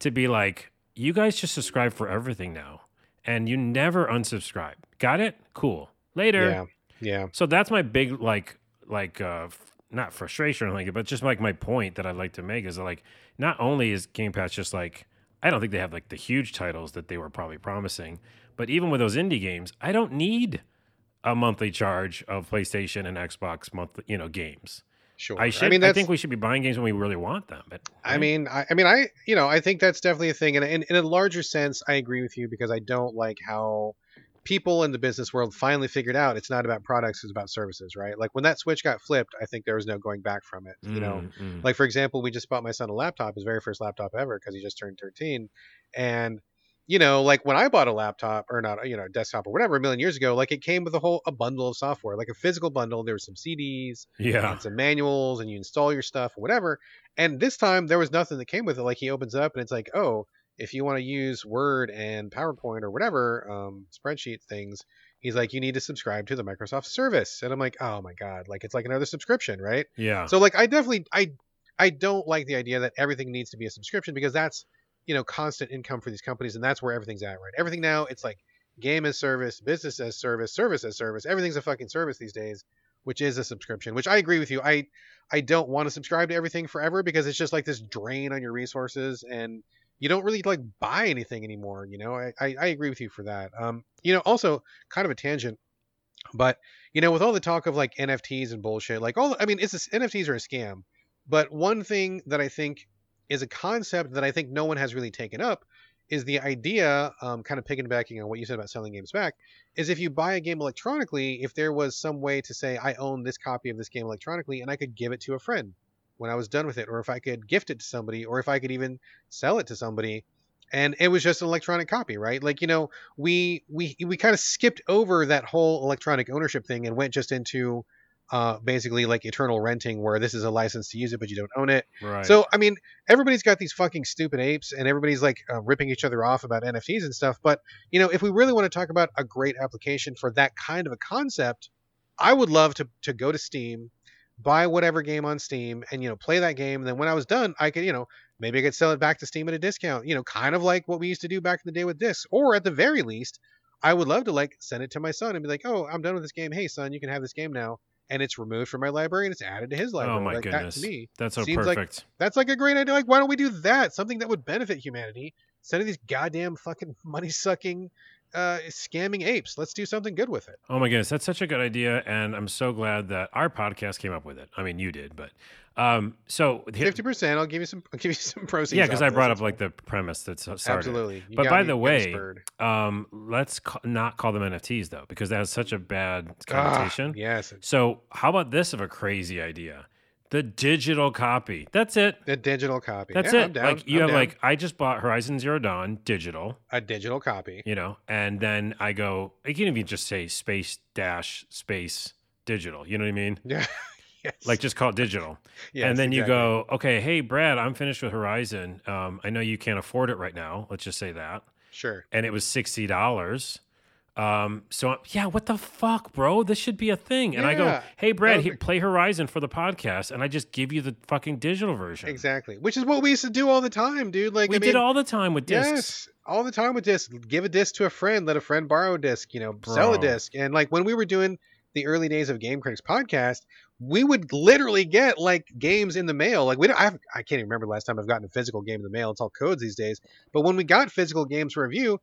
to be like, you guys just subscribe for everything now and you never unsubscribe. Got it? Cool. Later. Yeah, yeah. So that's my big like like uh not frustration or anything, but just like my point that I'd like to make is that, like not only is Game Pass just like I don't think they have like the huge titles that they were probably promising, but even with those indie games, I don't need a monthly charge of PlayStation and Xbox monthly, you know, games. Sure. I should. I, mean, that's. think we should be buying games when we really want them. But I eh. mean, I, I mean, I, you know, I think that's definitely a thing, and in, in a larger sense, I agree with you because I don't like how people in the business world finally figured out it's not about products, it's about services, right? Like when that switch got flipped, I think there was no going back from it. You know, Mm, mm. like for example, we just bought my son a laptop, his very first laptop ever, because he just turned 13, and you know, like when I bought a laptop or not, you know, a desktop or whatever a million years ago, like it came with a whole a bundle of software, like a physical bundle. There were some CDs, yeah. and some manuals and you install your stuff or whatever. And this time there was nothing that came with it. Like he opens it up and it's like, oh, if you want to use Word and PowerPoint or whatever um, spreadsheet things, he's like, you need to subscribe to the Microsoft service. And I'm like, oh my god, like it's like another subscription, right? Yeah. So like I definitely I I don't like the idea that everything needs to be a subscription because that's you know constant income for these companies and that's where everything's at, right? Everything now it's like game as service, business as service, service as service. Everything's a fucking service these days, which is a subscription. Which I agree with you. I I don't want to subscribe to everything forever because it's just like this drain on your resources and you don't really like buy anything anymore. You know, I I, I agree with you for that. Um, you know, also kind of a tangent, but you know, with all the talk of like NFTs and bullshit, like all I mean, it's a, NFTs are a scam. But one thing that I think is a concept that I think no one has really taken up is the idea, um, kind of piggybacking on what you said about selling games back, is if you buy a game electronically, if there was some way to say, I own this copy of this game electronically and I could give it to a friend when I was done with it, or if I could gift it to somebody, or if I could even sell it to somebody. And it was just an electronic copy, right? Like, you know, we we we kind of skipped over that whole electronic ownership thing and went just into uh, basically like eternal renting, where this is a license to use it, but you don't own it. right. So, I mean, everybody's got these fucking stupid apes, and everybody's like uh, ripping each other off about NFTs and stuff. But you know, if we really want to talk about a great application for that kind of a concept, I would love to to go to Steam, buy whatever game on Steam, and you know, play that game. And then when I was done, I could, you know, maybe I could sell it back to Steam at a discount. You know, kind of like what we used to do back in the day with discs, or at the very least, I would love to like send it to my son and be like, "Oh, I'm done with this game. Hey, son, you can have this game now." And it's removed from my library and it's added to his oh library. oh my like goodness. that to me That's so seems like- perfect. that's like a great idea. Like, why don't we do that? Something that would benefit humanity instead of these goddamn fucking <laughs> money sucking, uh, scamming apes. Let's do something good with it. Oh my goodness, that's such a good idea, and I'm so glad that our podcast came up with it. I mean, you did, but um, so Fifty percent. I'll give you some. I'll give you <laughs> some proceeds. yeah, because I brought up like the premise that's started. absolutely. You But by the you got me way. Um, let's ca- not call them NFTs though, because that has such a bad Ah, connotation. yes, So, how about this of a crazy idea? The digital copy. That's it. the digital copy. That's Yeah, it. Like you I'm have down. like I just bought Horizon Zero Dawn digital, a digital copy. you know, and then I go. I can even just say space dash space digital. You know what I mean? Yeah. <laughs> yes. Like just call it digital. Yes, and then you exactly. go, okay, hey Brad, I'm finished with Horizon. Um, I know you can't afford it right now. Let's just say that. Sure. and it was sixty dollars. Um, so yeah, what the fuck, bro? This should be a thing. And I go, hey, Brad, he, play Horizon for the podcast, and I just give you the fucking digital version. Exactly. Which is what we used to do all the time, dude. Like We I did mean, all the time with discs. Yes, all the time with discs. Give a disc to a friend, let a friend borrow a disc, you know, sell a disc. And like when we were doing the early days of Game Critics podcast, we would literally get like games in the mail. Like we don't I, I can't even remember the last time I've gotten a physical game in the mail. It's all codes these days. But when we got physical games for review,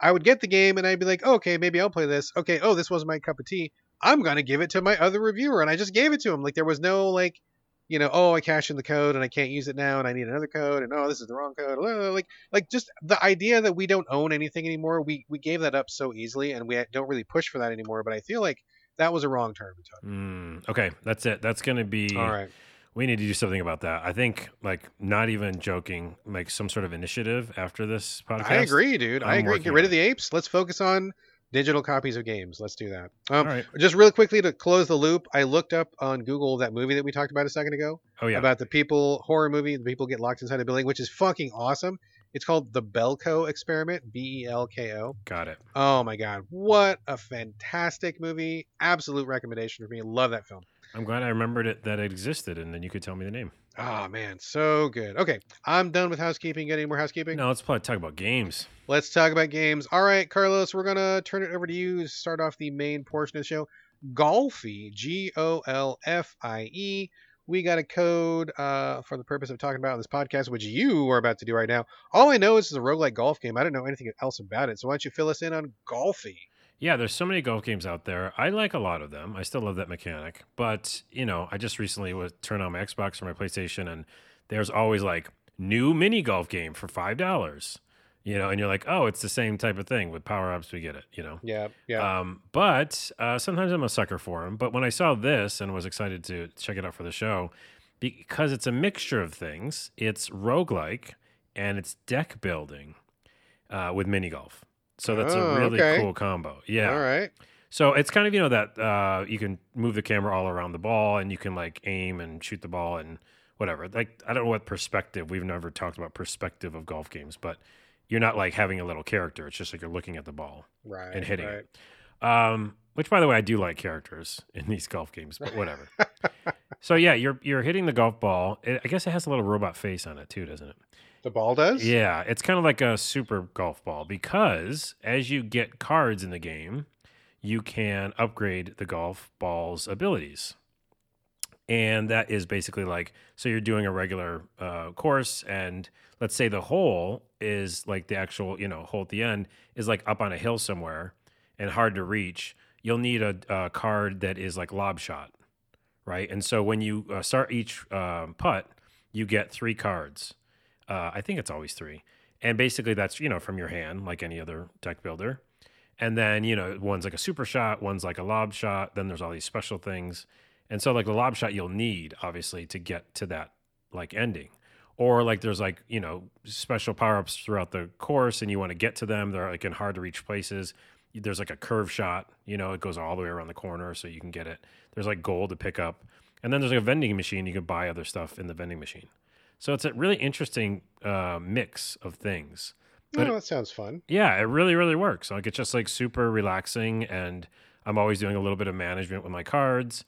I would get the game and I'd be like, oh, okay, maybe I'll play this. Okay, oh, this wasn't my cup of tea. I'm gonna give it to my other reviewer, and I just gave it to him. Like there was no like, you know, oh, I cashed in the code and I can't use it now, and I need another code, and oh, this is the wrong code. Like, like just the idea that we don't own anything anymore. We we gave that up so easily, and we don't really push for that anymore. But I feel like that was a wrong turn we took. Mm, okay, that's it. That's gonna be. All right. We need to do something about that. I think, like, not even joking, like some sort of initiative after this podcast. I agree, dude. I I'm agree. Get rid of the apes. Let's focus on digital copies of games. Let's do that. Um, All right. Just really quickly to close the loop, I looked up on Google that movie that we talked about a second ago Oh yeah. about the people horror movie. The people get locked inside a building, which is fucking awesome. It's called the Belko Experiment. B E L K O. Got it. Oh my god, what a fantastic movie! Absolute recommendation for me. Love that film. I'm glad I remembered it that it existed, and then you could tell me the name. Oh man, so good. Okay, I'm done with housekeeping. Got any more housekeeping? No, let's probably talk about games. Let's talk about games. All right, Carlos, we're gonna turn it over to you to start off the main portion of the show. Golfie, G O L F I E. We got a code uh, for the purpose of talking about this podcast, which you are about to do right now. All I know is it's a roguelike golf game. I don't know anything else about it. So why don't you fill us in on Golfie? Yeah, there's so many golf games out there. I like a lot of them. I still love that mechanic. But, you know, I just recently was turned on my Xbox or my PlayStation and there's always like new mini golf game for five dollars. you know, and you're like, oh, it's the same type of thing with power ups. We get it, you know. Yeah, yeah. Um, but uh, sometimes I'm a sucker for them. But when I saw this and was excited to check it out for the show, because it's a mixture of things, it's roguelike and it's deck building uh, with mini golf. So that's Oh, a really okay. cool combo. Yeah. All right. So it's kind of you know that uh, you can move the camera all around the ball and you can like aim and shoot the ball and whatever. Like I don't know what perspective. We've never talked about perspective of golf games, but you're not like having a little character. It's just like you're looking at the ball Right. and hitting right. it. Um, which by the way, I do like characters <laughs> in these golf games, but whatever. <laughs> so yeah, you're you're hitting the golf ball. It, I guess it has a little robot face on it too, doesn't it? The ball does? Yeah, it's kind of like a super golf ball because as you get cards in the game, you can upgrade the golf ball's abilities. And that is basically like so you're doing a regular uh, course, and let's say the hole is like the actual, you know, hole at the end is like up on a hill somewhere and hard to reach. You'll need a, a card that is like lob shot, right? And so when you uh, start each um, putt, you get three cards. Uh, I think it's always three. And basically, that's, you know, from your hand, like any other deck builder. And then, you know, one's like a super shot, one's like a lob shot. Then there's all these special things. And so, like, the lob shot you'll need, obviously, to get to that, like, ending. Or, like, there's, like, you know, special power ups throughout the course and you want to get to them. They're, like, in hard to reach places. There's, like, a curve shot, you know, it goes all the way around the corner so you can get it. There's, like, gold to pick up. And then there's, like, a vending machine. You can buy other stuff in the vending machine. So it's a really interesting uh, mix of things. But oh, that sounds fun. Yeah, it really, really works. Like it's just like super relaxing, and I'm always doing a little bit of management with my cards,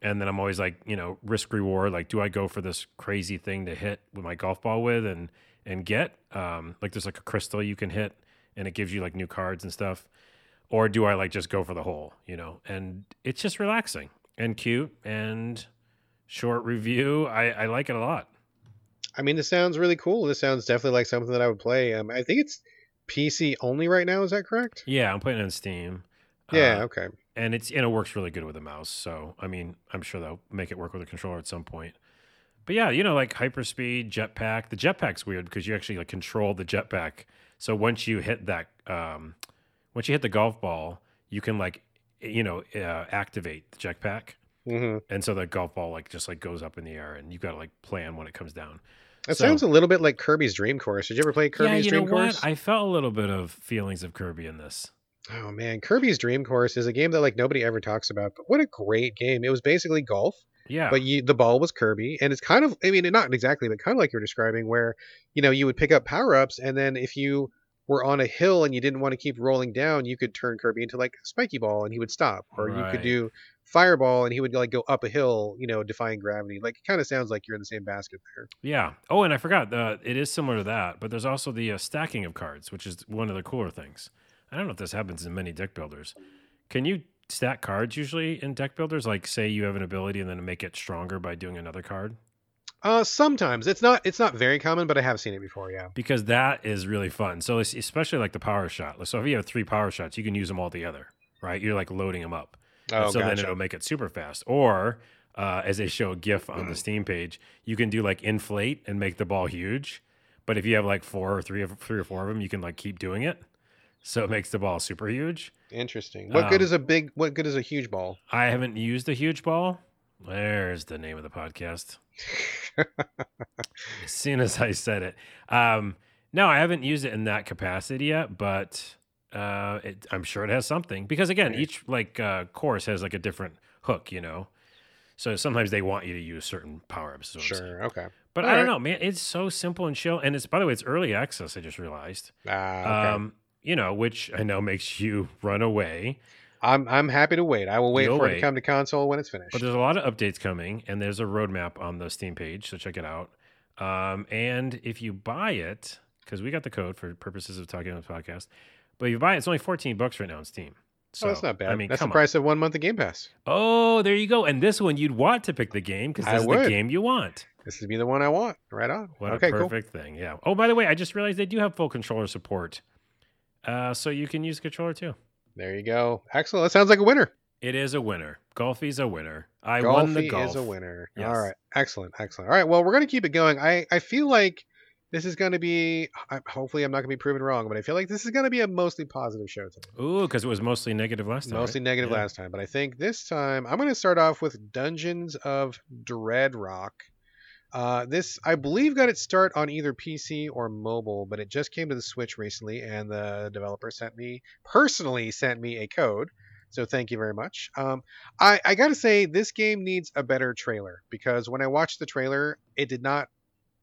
and then I'm always like, you know, risk reward. Like, do I go for this crazy thing to hit with my golf ball with and and get? Um, like there's like a crystal you can hit, and it gives you like new cards and stuff, or do I like just go for the hole? You know, and it's just relaxing and cute and short review. I I like it a lot. I mean, this sounds really cool. This sounds definitely like something that I would play. Um, I think it's PC only right now. Is that correct? Yeah, I'm playing it on Steam. Yeah. Uh, okay. and it's and it works really good with a mouse. So I mean, I'm sure they'll make it work with a controller at some point. But yeah, you know, like hyperspeed, jetpack. The jetpack's weird because you actually like control the jetpack. So once you hit that, um, once you hit the golf ball, you can like, you know, uh, activate the jetpack, hmm and so the golf ball like just like goes up in the air, and you got to like plan when it comes down. It So- sounds a little bit like Kirby's Dream Course. Did you ever play Kirby's yeah, you Dream know Course? what? I felt a little bit of feelings of Kirby in this. Oh man, Kirby's Dream Course is a game that like nobody ever talks about, but what a great game! It was basically golf, Yeah, but you the ball was Kirby, and it's kind of I mean not exactly, but kind of like you're describing, where you know you would pick up power ups, and then if you were on a hill and you didn't want to keep rolling down, you could turn Kirby into like spiky ball, and he would stop, or you could do fireball, and he would like go up a hill, you know, defying gravity. Like it kind of sounds like you're in the same basket there. Yeah. Oh, and I forgot. Uh, it is similar to that, but there's also the uh, stacking of cards, which is one of the cooler things. I don't know if this happens in many deck builders. Can you stack cards usually in deck builders? Like, say you have an ability and then make it stronger by doing another card? Uh, sometimes it's not it's not very common, but I have seen it before. Yeah. Because that is really fun. So, it's, especially like the power shot. So, if you have three power shots, you can use them all together, right? You're like loading them up. And Oh, so then it'll make it super fast. Or uh, as they show a GIF on the <clears throat> Steam page, you can do like inflate and make the ball huge. But if you have like four or three of three or four of them, you can like keep doing it. So it makes the ball super huge. Interesting. What good Um, is a big? What good is a huge ball? I haven't used a huge ball. There's the name of the podcast. <laughs> As soon as I said it. Um, no, I haven't used it in that capacity yet, but uh, it, I'm sure it has something because again, each like uh, course has like a different hook, you know. So sometimes they want you to use certain power ups. Sure. Okay. But All I don't right. know, man. It's so simple and chill, and it's by the way, it's early access. I just realized, Ah. okay. um, you know, which I know makes you run away. I'm I'm happy to wait. I will wait You'll for it to wait. come to console when it's finished. But there's a lot of updates coming, and there's a roadmap on the Steam page, so check it out. Um, and if you buy it, because we got the code for purposes of talking on the podcast, but if you buy it, it's only 14 bucks right now on Steam. So oh, that's not bad. I mean, that's the on. price of one month of Game Pass. Oh, there you go. And this one, you'd want to pick the game because I is would. the game you want. This would be the one I want. Right on. What okay, a cool. perfect thing. Yeah. Oh, by the way, I just realized they do have full controller support. Uh, so you can use controller too. There you go. Excellent. That sounds like a winner. It is a winner. Golfie's a winner. I won the Golfie golf. is a winner. Yes. All right. Excellent. Excellent. All right. Well, we're going to keep it going. I, I feel like this is going to be. I- Hopefully, I'm not going to be proven wrong, but I feel like this is going to be a mostly positive show today. Ooh, because it was mostly negative last time. Mostly right? negative Yeah. last time, but I think this time I'm going to start off with Dungeons of Dreadrock. Uh, this, I believe, got its start on either PC or mobile, but it just came to the Switch recently, and the developer sent me personally sent me a code. So thank you very much. Um, I, I got to say, this game needs a better trailer because when I watched the trailer, it did not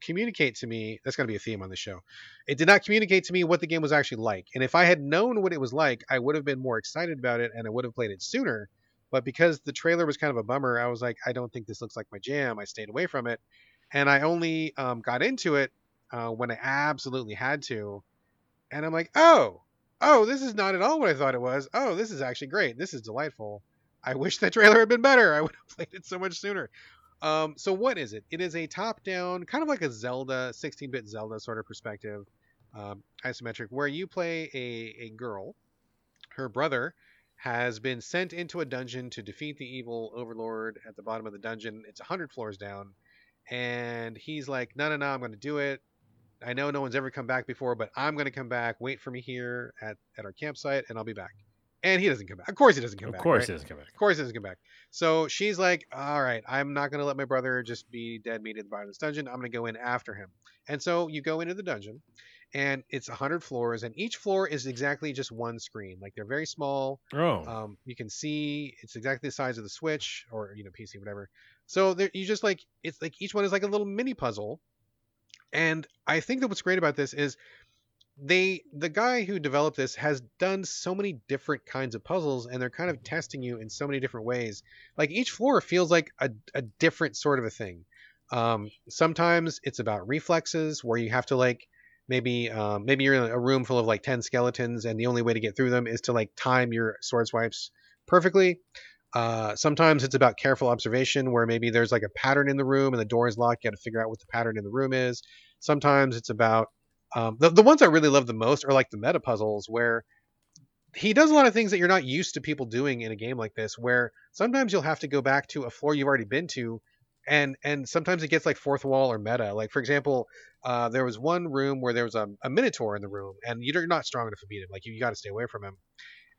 communicate to me. That's to be a theme on the show. It did not communicate to me what the game was actually like. And if I had known what it was like, I would have been more excited about it and I would have played it sooner. But because the trailer was kind of a bummer, I was like, I don't think this looks like my jam. I stayed away from it. And I only um, got into it uh, when I absolutely had to. And I'm like, oh, oh, this is not at all what I thought it was. Oh, this is actually great. This is delightful. I wish the trailer had been better. I <laughs> would have played it so much sooner. Um, so what is it? It is a top-down, kind of like a Zelda, 16-bit Zelda sort of perspective, um, isometric, where you play a, a girl. Her brother has been sent into a dungeon to defeat the evil overlord at the bottom of the dungeon. It's 100 floors down. And he's like, no, no, no, I'm going to do it. I know no one's ever come back before, but I'm going to come back. Wait for me here at, at our campsite, and I'll be back. And he doesn't come back. Of course, he doesn't come Of back. Of course, right? it doesn't come back. Of course, he doesn't come back. So she's like, "All right, I'm not gonna let my brother just be dead meat in the bottom of this dungeon. I'm gonna go in after him." And so you go into the dungeon, and it's 100 floors, and each floor is exactly just one screen. Like they're very small. Oh, Um, you can see it's exactly the size of the Switch or you know PC, whatever. So there, you just like it's like each one is like a little mini puzzle. And I think that what's great about this is they the guy who developed this has done so many different kinds of puzzles and they're kind of testing you in so many different ways. Like each floor feels like a, a different sort of a thing. Um, sometimes it's about reflexes where you have to like maybe um, maybe you're in a room full of like 10 skeletons and the only way to get through them is to like time your sword swipes perfectly uh, sometimes it's about careful observation where maybe there's like a pattern in the room and the door is locked you got to figure out what the pattern in the room is. Sometimes it's about um, the, the ones I really love the most are like the meta puzzles where he does a lot of things that you're not used to people doing in a game like this where sometimes you'll have to go back to a floor you've already been to and and sometimes it gets like fourth wall or meta. Like for example uh, there was one room where there was a, a minotaur in the room and you're not strong enough to beat him. Like you, you got to stay away from him.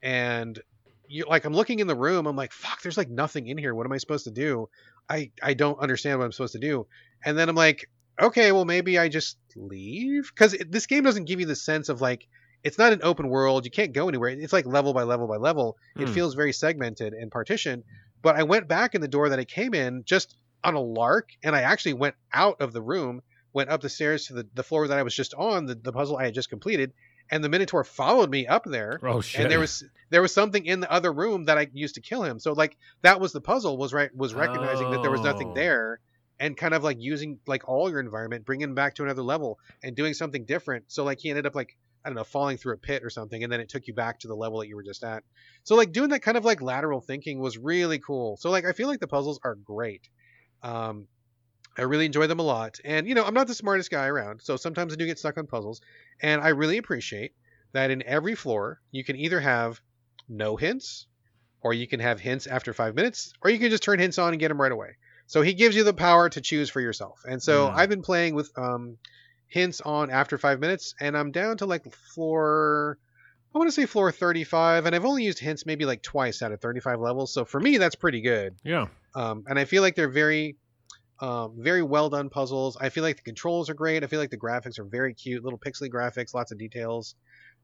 And you like i'm looking in the room i'm like fuck there's like nothing in here. What am i supposed to do? I i don't understand what i'm supposed to do. And then i'm like okay well maybe i just leave? Because this game doesn't give you the sense of like it's not an open world. You can't go anywhere. It's like level by level by level. It Hmm. feels very segmented and partitioned. But i went back in the door that i came in just on a lark and i actually went out of the room went up the stairs to the, the floor that i was just on the, the puzzle i had just completed and the minotaur followed me up there oh shit. and there was there was something in the other room that I used to kill him. So like that was the puzzle was right was recognizing that there was nothing Oh. there and kind of like using like all your environment, bringing him back to another level and doing something different. So like he ended up like I don't know falling through a pit or something, and then it took you back to the level that you were just at. So like doing that kind of like lateral thinking was really cool. So like I feel like the puzzles are great. Um, I really enjoy them a lot. And, you know, I'm not the smartest guy around, so sometimes I do get stuck on puzzles. And I really appreciate that in every floor, you can either have no hints, or you can have hints after five minutes, or you can just turn hints on and get them right away. So he gives you the power to choose for yourself. And so Mm. I've been playing with um, hints on after five minutes, and I'm down to like floor. I want to say floor 35, and I've only used hints maybe like twice out of 35 levels. So for me, that's pretty good yeah. um, and I feel like they're very, um, very well done puzzles. I feel like the controls are great. I feel like the graphics are very cute, little pixely graphics, lots of details.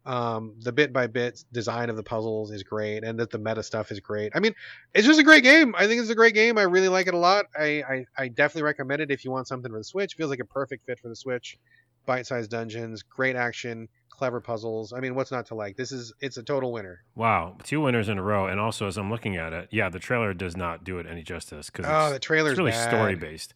Um, the bit by bit design of the puzzles is great, and that the meta stuff is great. I mean, it's just a great game. I think it's a great game. I really like it a lot. I, I, I definitely recommend it if you want something for the Switch. feels like a perfect fit for the Switch. Bite-sized dungeons, great action, clever puzzles. I mean, what's not to like? This is it's a total winner. Wow, two winners in a row, and also as I'm looking at it, yeah, the trailer does not do it any justice because Oh, it's, the trailer's it's really bad. story based.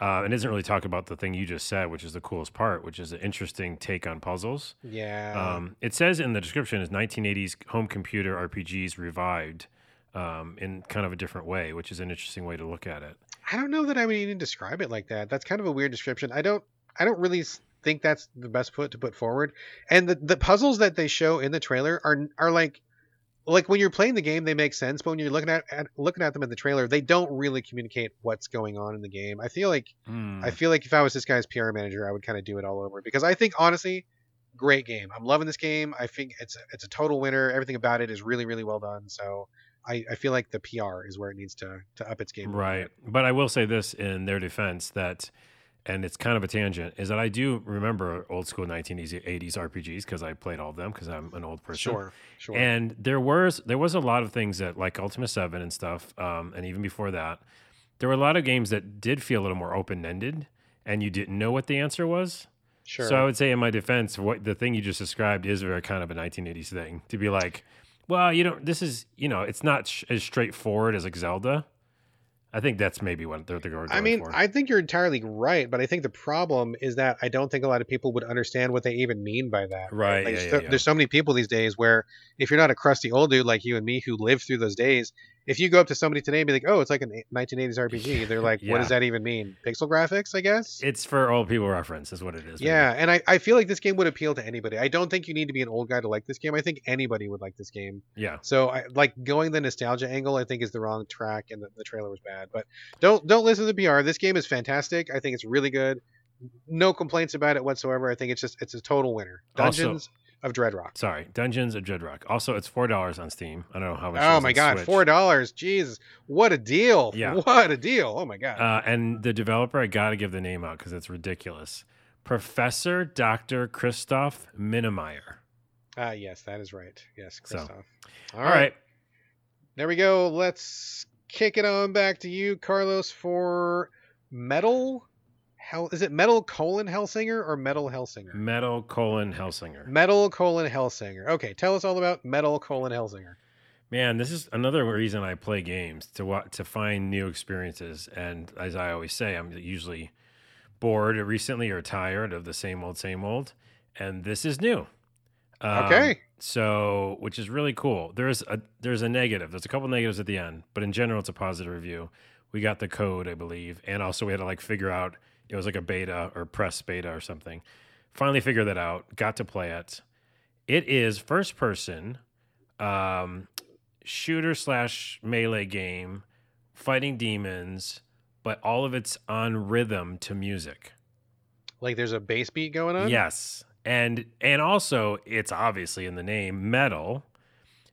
Uh, and doesn't really talk about the thing you just said, which is the coolest part, which is an interesting take on puzzles. Yeah. Um, it says in the description is 1980s home computer RPGs revived um, in kind of a different way, which is an interesting way to look at it. I don't know that I would even describe it like that. That's kind of a weird description. I don't I don't really think that's the best put to put forward. And the, the puzzles that they show in the trailer are are like like when you're playing the game, they make sense, but when you're looking at, at looking at them in the trailer, they don't really communicate what's going on in the game. I feel like Hmm. I feel like if I was this guy's PR manager, I would kind of do it all over because I think honestly, great game. I'm loving this game. I think it's it's a total winner. Everything about it is really really well done. So I, I feel like the PR is where it needs to to up its game. Right. But I will say this in their defense that, and it's kind of a tangent, is that I do remember old school 1980s RPGs because I played all of them because I'm an old person. Sure, sure. And there was there was a lot of things that like Ultima Seven and stuff, um, and even before that, there were a lot of games that did feel a little more open ended, and you didn't know what the answer was. sure. So I would say in my defense, what the thing you just described is very kind of a 1980s thing to be like, well, you don't. This is you know, it's not sh- as straightforward as like Zelda. I think that's maybe what they're, they're going I mean, for. I think you're entirely right, but I think the problem is that I don't think a lot of people would understand what they even mean by that. Right, Like, yeah, there's, yeah, so, yeah. there's so many people these days where if you're not a crusty old dude like you and me who lived through those days, if you go up to somebody today and be like, "Oh, it's like a 1980s RPG," <laughs> they're like, "What does that even mean? Pixel graphics, I guess." it's for old people reference, is what it is. maybe. yeah, and I, I feel like this game would appeal to anybody. I don't think you need to be an old guy to like this game. I think anybody would like this game. yeah. So I like going the nostalgia angle. I think is the wrong track, and the, the trailer was bad. But don't don't listen to the PR. This game is fantastic. I think it's really good. No complaints about it whatsoever. I think it's just it's a total winner. Also- Dungeons of Dreadrock. Sorry, Dungeons of Dreadrock. Also, it's four dollars on Steam. I don't know how much. Oh my god, Switch. four dollars. Jesus, what a deal! Yeah. what a deal! Oh my god. Uh, and the developer, I got to give the name out because it's ridiculous. Professor Dr. Christoph Minnameier. Ah, yes, that is right. Yes, So, Christoph. All right. there we go. Let's kick it on back to you, Carlos, for Metal. Hell, is it Metal colon Hellsinger or Metal Hellsinger? Metal colon Hellsinger. Metal colon Hellsinger. Okay, tell us all about Metal colon Hellsinger. Man, this is another reason I play games to to find new experiences. And as I always say, I'm usually bored recently or tired of the same old, same old. And this is new. Um, Okay. So, which is really cool. There's a there's a negative. There's a couple negatives at the end, but in general, it's a positive review. We got the code, I believe, and also we had to like figure out it was like a beta or press beta or something. Finally, figured that out. Got to play it. It is first person um, shooter slash melee game, fighting demons, but all of it's on rhythm to music. Like there's a bass beat going on? Yes, and and also it's obviously in the name metal,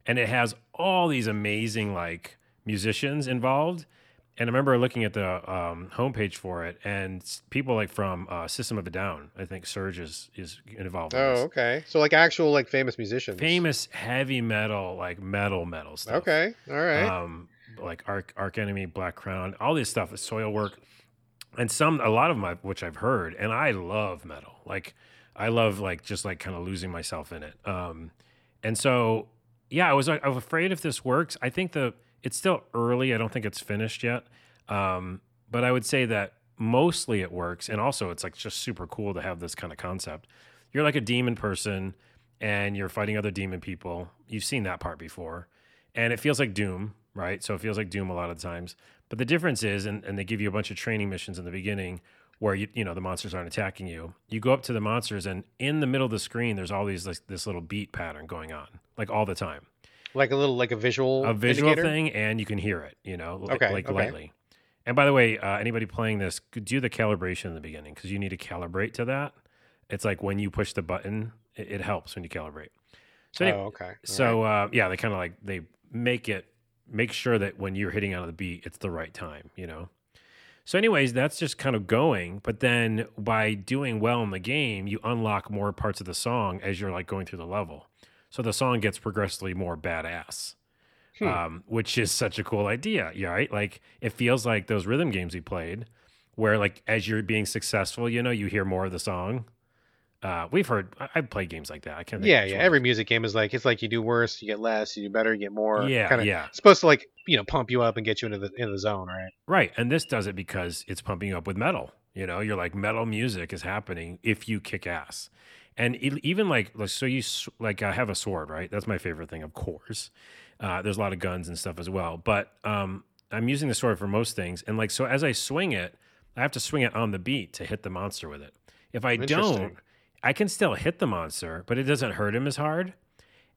and it has all these amazing like musicians involved. And I remember looking at the um, homepage for it, and people like from uh, System of a Down. I think Serj is is involved. in Oh, this. okay. So like actual like famous musicians. famous heavy metal, like metal metal stuff. Okay. All right. um, like Arch Arch Enemy, Black Crown, all this stuff Soilwork, and some a lot of them which I've heard, and I love metal. Like I love like just like kind of losing myself in it. Um, and so yeah, I was I was afraid if this works. I think the it's still early. I don't think it's finished yet. Um, but I would say that mostly it works, and also it's like just super cool to have this kind of concept. You're like a demon person, and you're fighting other demon people. You've seen that part before, and it feels like Doom, right? So it feels like Doom a lot of times. But the difference is, and, and they give you a bunch of training missions in the beginning where you you know the monsters aren't attacking you. You go up to the monsters, and in the middle of the screen, there's all these like this little beat pattern going on, like all the time like a little like a visual a visual indicator? thing and you can hear it you know li- Okay, like okay. lightly and by the way uh, anybody playing this do the calibration in the beginning because you need to calibrate to that it's like when you push the button it, it helps when you calibrate so Oh, okay. All so uh, yeah they kind of like they make it make sure that when you're hitting on the beat it's the right time you know so anyways that's just kind of going but then by doing well in the game you unlock more parts of the song as you're like going through the level so the song gets progressively more badass Hmm. um, which is such a cool idea yeah right like it feels like those rhythm games we played where like as you're being successful you know you hear more of the song uh, we've heard I- i've played games like that i can't think yeah, yeah. Every music game is like it's like you do worse, you get less, you do better, you get more. yeah Kinda, yeah Supposed to like you know pump you up and get you into the into the zone, right? Right. And this does it because it's pumping you up with metal. You know, you're like metal music is happening if you kick ass. And even like, so you like, I have a sword, right? That's my favorite thing, of course. Uh, there's a lot of guns and stuff as well. But um, I'm using the sword for most things. And like, so as I swing it, I have to swing it on the beat to hit the monster with it. If I don't, I can still hit the monster, but it doesn't hurt him as hard.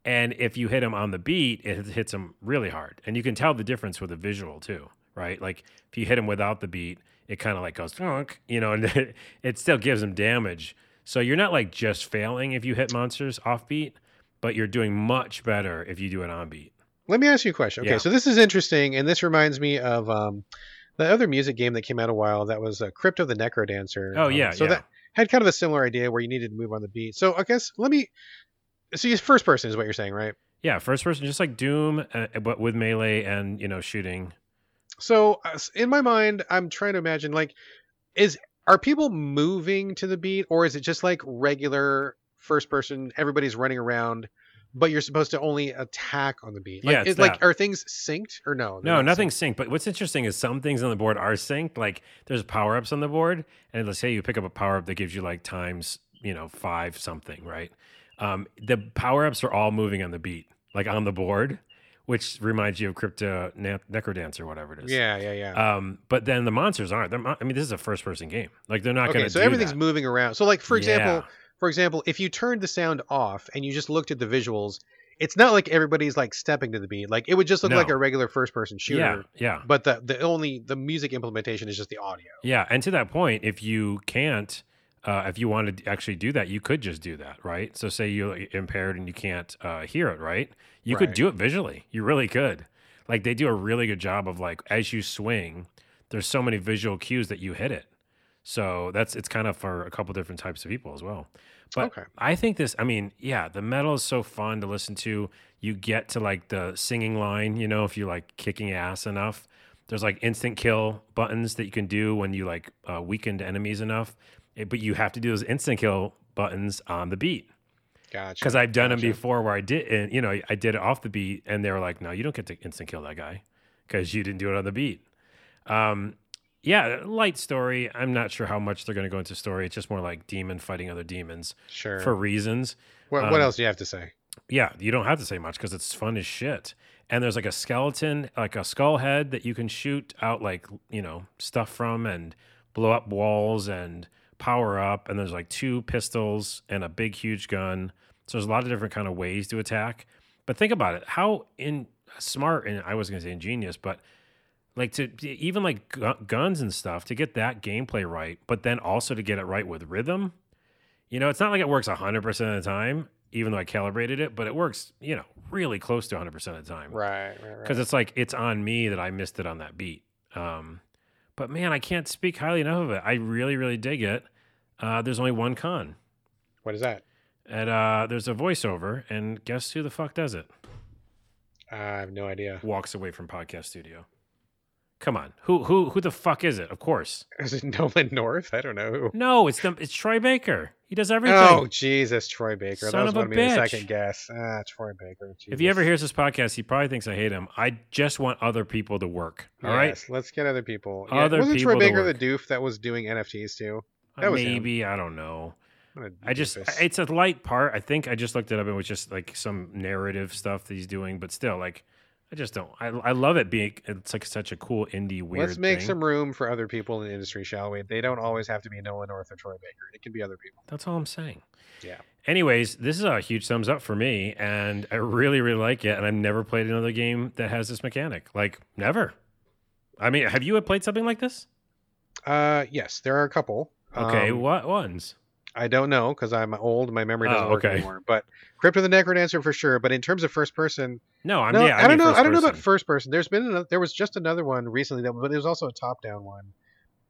And if you hit him on the beat, it hits him really hard. And you can tell the difference with the visual too, right? Like if you hit him without the beat, it kind of like goes, you know, and <laughs> it still gives him damage. So you're not like just failing if you hit monsters offbeat, but you're doing much better if you do it on beat. Let me ask you a question. Okay, Yeah. so this is interesting, and this reminds me of um, the other music game that came out a while that was uh, Crypto the Necrodancer. Oh Um, yeah, so yeah. that had kind of a similar idea where you needed to move on the beat. So I guess let me. So you first person is what you're saying, right? yeah, first person, just like Doom, uh, but with melee and you know shooting. So uh, in my mind, I'm trying to imagine like, is are people moving to the beat, or is it just like regular first person? Everybody's running around, but you're supposed to only attack on the beat. Like, Yeah, it's is- like are things synced or no? No, not nothing's synced. But what's interesting is some things on the board are synced. Like there's power ups on the board, and let's say you pick up a power up that gives you like times, you know, five something, right? Um, the power ups are all moving on the beat, like on the board, which reminds you of Crypto ne- or whatever it is. Yeah, yeah, yeah. Um, but then the monsters aren't. They're, I mean, this is a first person game. Like they're not going okay, to. so do everything's that. moving around. So like for example, Yeah. for example, if you turned the sound off and you just looked at the visuals, it's not like everybody's like stepping to the beat. Like it would just look like a regular first person shooter. Yeah, yeah. But the the only the music implementation is just the audio. Yeah, and to that point, if you can't, uh, if you wanted to actually do that, you could just do that, right? So, say you're impaired and you can't uh, hear it, right? You could do it visually. You really could. Like they do a really good job of like as you swing, there's so many visual cues that you hit it. So that's it's kind of for a couple different types of people as well. But Okay. I think this, I mean, yeah, the metal is so fun to listen to. You get to like the singing line, you know, if you like kicking ass enough. There's like instant kill buttons that you can do when you like uh, weakened enemies enough, but you have to do those instant kill buttons on the beat Gotcha. because I've done them before where I did, and you know, I did it off the beat, and they were like, "No, you don't get to instant kill that guy because you didn't do it on the beat." Um, yeah, light story. I'm not sure how much they're going to go into story. It's just more like demon fighting other demons Sure. for reasons. what, um, what else do you have to say? Yeah, you don't have to say much because it's fun as shit. And there's like a skeleton, like a skull head that you can shoot out like you know stuff from and blow up walls and power up. And there's like two pistols and a big huge gun. So there's a lot of different kind of ways to attack. But think about it, how in smart and I was gonna say ingenious, but like to to even like gu- guns and stuff to get that gameplay right, but then also to get it right with rhythm. You know, it's not like it works 100% of the time, even though I calibrated it, but it works, you know, really close to 100% of the time. Right, right, right. Because it's like, it's on me that I missed it on that beat. Um, but man, I can't speak highly enough of it. I really, really dig it. Uh, there's only one con. What is that? And uh, there's a voiceover, and guess who the fuck does it? I have no idea. Walks away from podcast studio. Come on, who who who the fuck is it? Of course, Is it Nolan North? I don't know who. no, it's the it's Troy Baker. He does everything. Oh Jesus, Troy Baker. Son that was of a going to be the second guess. Ah, Troy Baker. If he ever hears this podcast, he probably thinks I hate him. I just want other people to work. All right, Yes, let's get other people. Other wasn't people Troy Baker the doof that was doing NFTs too? That was him. maybe I don't know. I just it's a light part. I think I just looked it up it was just like some narrative stuff that he's doing, but still, like I just don't. I I love it being. It's like such a cool indie weird. Let's make thing. some room for other people in the industry, shall we? They don't always have to be Nolan North or Troy Baker. It can be other people. That's all I'm saying. Yeah. Anyways, this is a huge thumbs up for me, and I really, really like it. And I've never played another game that has this mechanic. Like never. I mean, have you played something like this? Uh, yes, there are a couple. Okay, Um, what ones? I don't know because I'm old. My memory doesn't Oh, work okay. anymore. But Crypt of the NecroDancer for sure. But in terms of first person, No, I'm no, yeah. I, don't know. I don't know about first person. There's been another, there was just another one recently that, but it was also a top down one.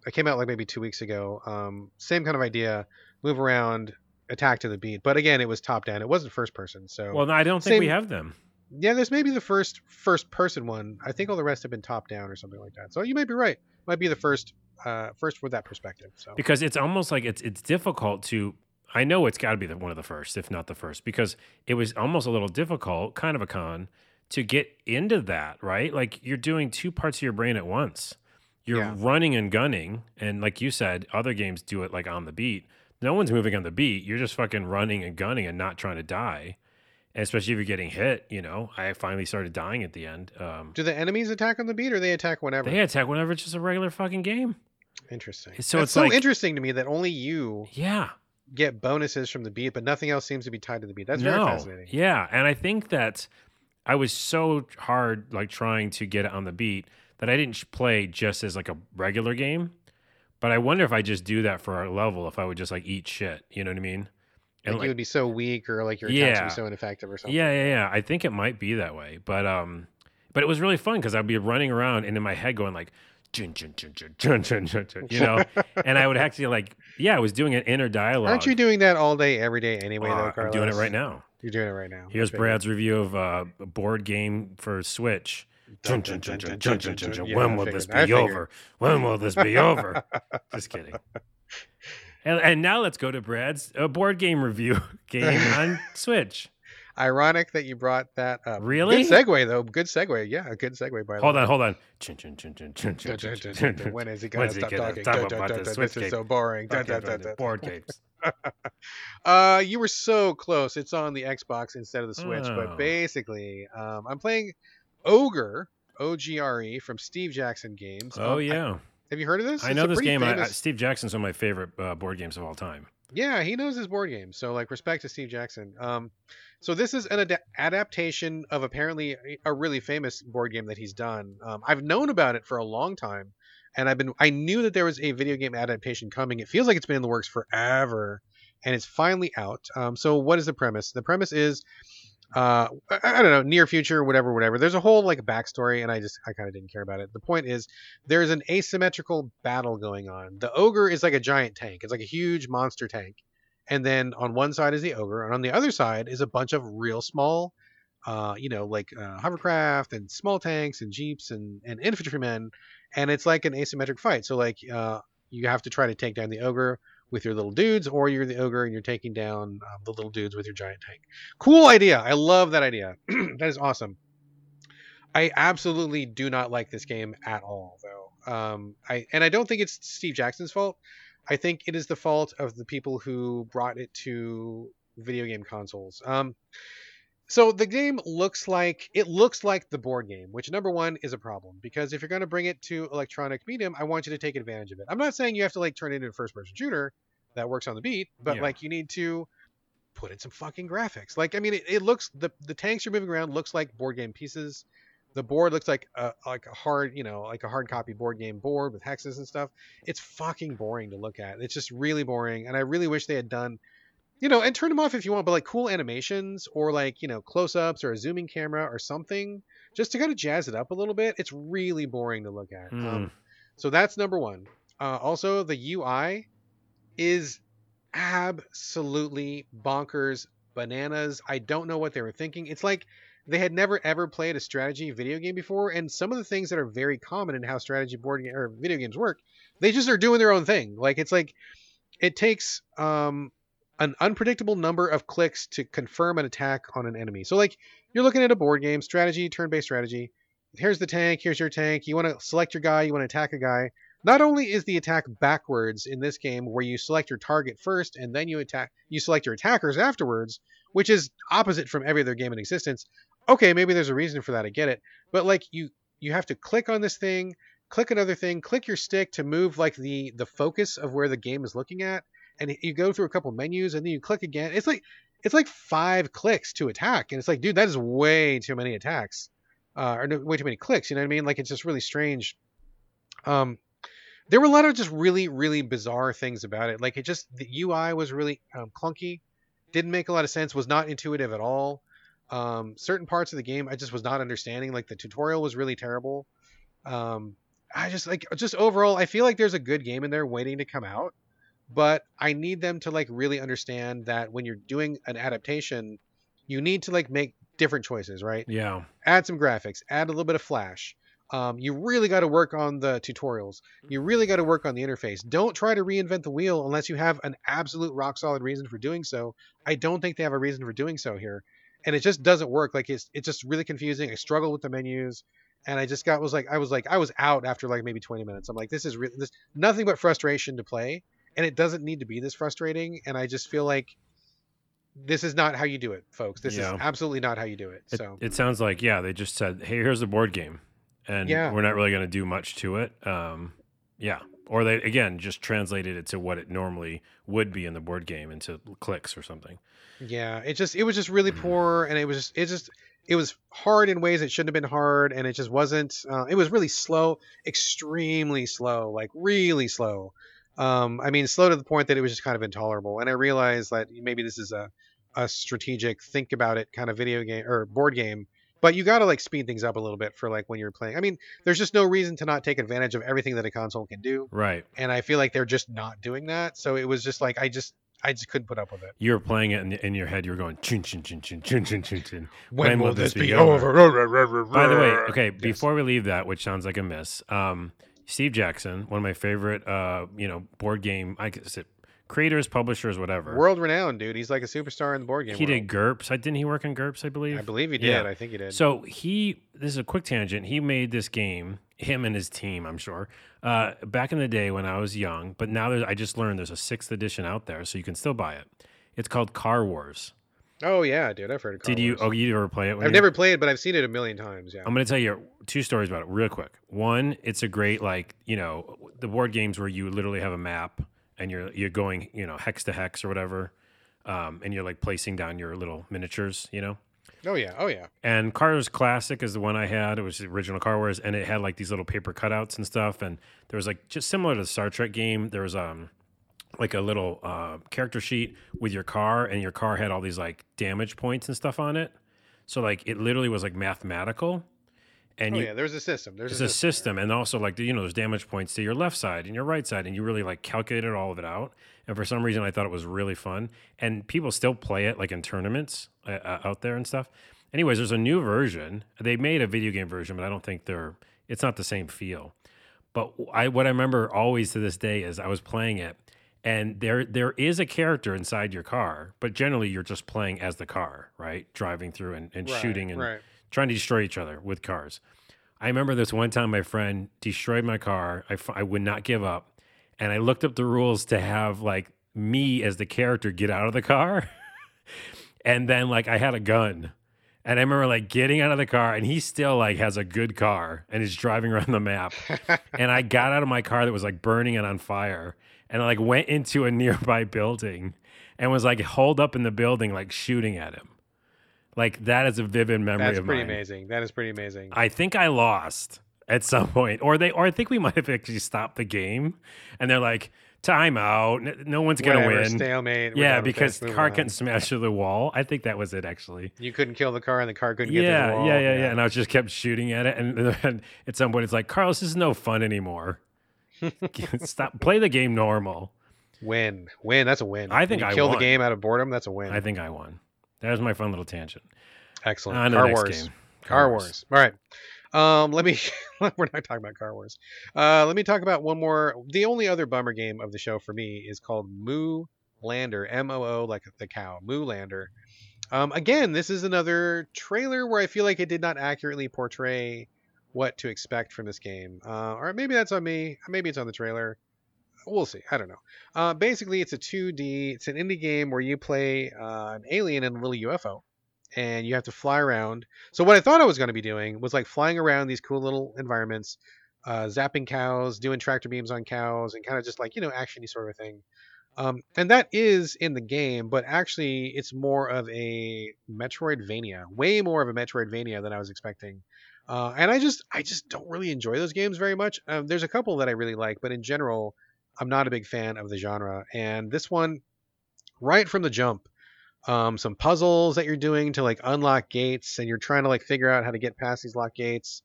It came out like maybe two weeks ago. Um, same kind of idea. Move around, attack to the beat. But again, it was top down. It wasn't first person. So Well, I don't think we have them. yeah, this may be the first first person one. I think all the rest have been top down or something like that. So you may be right. Might be the first uh, first with that perspective. So because it's almost like it's it's difficult to I know it's got to be the, one of the first, if not the first, because it was almost a little difficult, kind of a con, to get into that, right? Like you're doing two parts of your brain at once. You're Yeah. running and gunning, and like you said, other games do it like on the beat. No one's moving on the beat. You're just fucking running and gunning and not trying to die. And especially if you're getting hit, you know. I finally started dying at the end. Um, do the enemies attack on the beat or they attack whenever? they attack whenever it's just a regular fucking game. Interesting. So That's it's so like- interesting to me that only you Yeah. get bonuses from the beat, but nothing else seems to be tied to the beat. That's very fascinating. Yeah, and I think that I was so hard like trying to get it on the beat that I didn't play just as like a regular game. But I wonder if I just do that for our level, if I would just like eat shit. You know what I mean? Like, And you would be so weak, or like your attacks would be so ineffective, or something. Yeah, yeah, yeah. I think it might be that way, but um, but it was really fun because I'd be running around and in my head going like, "Jun, jun, jun, jun, jun, jun, jun, jun," you know, <laughs> and I would actually like, yeah, I was doing an inner dialogue. Aren't you doing that all day, every day anyway? Uh, though, I'm Carlos? doing it right now. You're doing it right now. Here's figured. Brad's review of uh, a board game for Switch. Yeah, When will this be over? When will this be over? <laughs> Just kidding. <laughs> And, and now let's go to Brad's uh, board game review <laughs> game <laughs> on Switch. Ironic that you brought that up. Really? Good segue though. Good segue. Yeah, a good segue. By the way. Hold on, hold on. When is he gonna When's stop talking? stop about dun, the dun, dun. Switch This is so boring. Board games. <laughs> Uh, you were so close. It's on the Xbox instead of the Switch, Oh. but basically, um, I'm playing Ogre, O G R E, from Steve Jackson Games. Oh Um, I- yeah, have you heard of this? I It's know this game. I, I, Steve Jackson's one of my favorite uh, board games of all time. Yeah, he knows his board games. So like respect to Steve Jackson. Um, so this is an ad- adaptation of apparently a- a really famous board game that he's done. Um, I've known about it for a long time, and I've been I knew that there was a video game adaptation coming. It feels like it's been in the works forever, and it's finally out. Um, so what is the premise? The premise is. Uh, I, don't know, near future, whatever, whatever. There's a whole like backstory, and I just I kind of didn't care about it. The point is, there's an asymmetrical battle going on. The ogre is like a giant tank. It's like a huge monster tank. And then on one side is the ogre, and on the other side is a bunch of real small, uh, you know, like uh, hovercraft and small tanks and jeeps and, and infantrymen. And it's like an asymmetric fight. So like uh, you have to try to take down the ogre with your little dudes, or you're the ogre and you're taking down uh, the little dudes with your giant tank. Cool idea. I love that idea. <clears throat> that is awesome. I absolutely do not like this game at all, though. Um, I and I don't think it's Steve Jackson's fault. I think it is the fault of the people who brought it to video game consoles. Um, so the game looks like it looks like the board game, which number one is a problem because if you're going to bring it to electronic medium, I want you to take advantage of it. I'm not saying you have to like turn it into a first-person shooter that works on the beat, but Yeah. like you need to put in some fucking graphics. Like I mean, it, it looks the the tanks you're moving around looks like board game pieces. The board looks like a like a hard, you know, like a hard copy board game board with hexes and stuff. It's fucking boring to look at. It's just really boring, and I really wish they had done, you know, and turn them off if you want, but like cool animations or like you know close-ups or a zooming camera or something, just to kind of jazz it up a little bit. It's really boring to look at. Hmm. Um, so that's number one. Uh, also, the UI is absolutely bonkers bananas. I don't know what they were thinking. It's like they had never ever played a strategy video game before, and some of the things that are very common in how strategy board game or video games work, they just are doing their own thing. Like it's like it takes um an unpredictable number of clicks to confirm an attack on an enemy. So like you're looking at a board game strategy, turn-based strategy. Here's the tank, here's your tank. You want to select your guy, you want to attack a guy. Not only is the attack backwards in this game where you select your target first and then you attack you select your attackers afterwards, which is opposite from every other game in existence. Okay, maybe there's a reason for that, I get it. But like you you have to click on this thing, click another thing, click your stick to move like the the focus of where the game is looking at and you go through a couple menus and then you click again. It's like it's like five clicks to attack, and it's like, dude, that is way too many attacks, uh, or no, way too many clicks. You know what I mean? Like it's just really strange. Um, there were a lot of just really, really bizarre things about it. Like it just the UI was really um, clunky, didn't make a lot of sense, was not intuitive at all. Um, certain parts of the game I just was not understanding. Like the tutorial was really terrible. Um, I just like just overall, I feel like there's a good game in there waiting to come out but I need them to like really understand that when you're doing an adaptation, you need to like make different choices, right? Yeah. Add some graphics, add a little bit of flash. Um, you really got to work on the tutorials. You really got to work on the interface. Don't try to reinvent the wheel unless you have an absolute rock solid reason for doing so. I don't think they have a reason for doing so here, and it just doesn't work. Like it's it's just really confusing. I struggled with the menus, and I just got was like I was like I was out after like maybe 20 minutes. I'm like this is really this nothing but frustration to play and it doesn't need to be this frustrating and i just feel like this is not how you do it folks this Yeah. is absolutely not how you do it It, so it sounds like yeah, they just said, "Hey, here's the board game," and Yeah. we're not really going to do much to it. Um, yeah, or they again just translated it to what it normally would be in the board game into clicks or something. Yeah, it just it was just really Mhm. poor, and it was just it just it was hard in ways it shouldn't have been hard, and it just wasn't. Uh, it was really slow, extremely slow, like really slow. Um, I mean, slow to the point that it was just kind of intolerable. And I realized that maybe this is a a strategic think about it kind of video game or board game. But you got to like speed things up a little bit for like when you're playing. I mean, there's just no reason to not take advantage of everything that a console can do, Right. and I feel like they're just not doing that. So it was just like I just I just couldn't put up with it. You were playing it in, in your head. You were going chin chin chin chin chin chin chin chin. When, will this be over? over? By the way, okay, Yes. before we leave that, which sounds like a miss, um, Steve Jackson, one of my favorite, uh, you know, board game, I guess it, creators, publishers, whatever. world renowned, dude. He's like a superstar in the board game. he world. did GURPS. I didn't he work on GURPS? I believe. I believe he did. Yeah. I think he did. So he, this is a quick tangent. He made this game, him and his team, I'm sure, uh, back in the day when I was young. But now there's, I just learned there's a sixth edition out there, so you can still buy it. It's called Car Wars. Oh yeah, dude. I've heard of. Car Did you? Wars. Oh, you ever play it? I've you- never played, but I've seen it a million times. Yeah. I'm going to tell you two stories about it real quick. One, it's a great like you know the board games where you literally have a map and you're you're going you know hex to hex or whatever, um, and you're like placing down your little miniatures, you know. oh yeah. Oh yeah. And Cars Classic is the one I had. It was the original Car Wars, and it had like these little paper cutouts and stuff. And there was like just similar to the Star Trek game. There was um like a little uh, character sheet with your car, and your car had all these like damage points and stuff on it. So like it literally was like mathematical. And oh you, yeah. There's a system. There's a system. system, and also like you know, there's damage points to your left side and your right side, and you really like calculated all of it out. And for some reason, I thought it was really fun, and people still play it like in tournaments uh, uh, out there and stuff. Anyways, there's a new version. They made a video game version, but I don't think they're. It's not the same feel. But I what I remember always to this day is I was playing it, and there there is a character inside your car, but generally you're just playing as the car, right? Driving through and, and Right, shooting and right. trying to destroy each other with cars. I remember this one time my friend destroyed my car. I would not give up. And I looked up the rules to have like me as the character get out of the car. <laughs> and then like I had a gun. And I remember like getting out of the car and he still like has a good car and is driving <laughs> around the map. <laughs> and I got out of my car that was like burning and on fire and like went into a <laughs> nearby building and was like holed up in the building like shooting at him. Like that is a vivid memory That's pretty mine. amazing. That is pretty amazing. I think I lost at some point, or they, or I think we might have actually stopped the game, and they're like, "Time out! No one's gonna Whatever, win." Stalemate. Yeah, because the car couldn't smash through the wall. I think that was it actually. You couldn't kill the car, and the car couldn't get to the Yeah, wall. yeah, yeah, yeah. And I was just kept shooting at it, and <laughs> then at some point it's like, Carlos, this is no fun anymore. <laughs> Stop. Play the game normal. Win, win. That's a win. I think I kill won. the game out of boredom. That's a win. I think I won. That was my fun little tangent. Excellent. On Car Wars. game. Car Wars. All right. Um, let me. <laughs> we're not talking about Car Wars. Uh, let me talk about one more. The only other bummer game of the show for me is called Moo Lander. M O O, like the cow. Moo Lander. Um, again, this is another trailer where I feel like it did not accurately portray what to expect from this game. Uh, or maybe that's on me. Maybe it's on the trailer. We'll see. I don't know. Uh, basically, it's a 2D. It's an indie game where you play uh, an alien in a little UFO, and you have to fly around. So what I thought I was going to be doing was like flying around these cool little environments, uh, zapping cows, doing tractor beams on cows, and kind of just like you know actiony sort of thing. Um, and that is in the game, but actually it's more of a Metroidvania, way more of a Metroidvania than I was expecting. Uh, and I just I just don't really enjoy those games very much. Um, there's a couple that I really like, but in general, I'm not a big fan of the genre. And this one, right from the jump, um, some puzzles that you're doing to like unlock gates, and you're trying to like figure out how to get past these lock gates.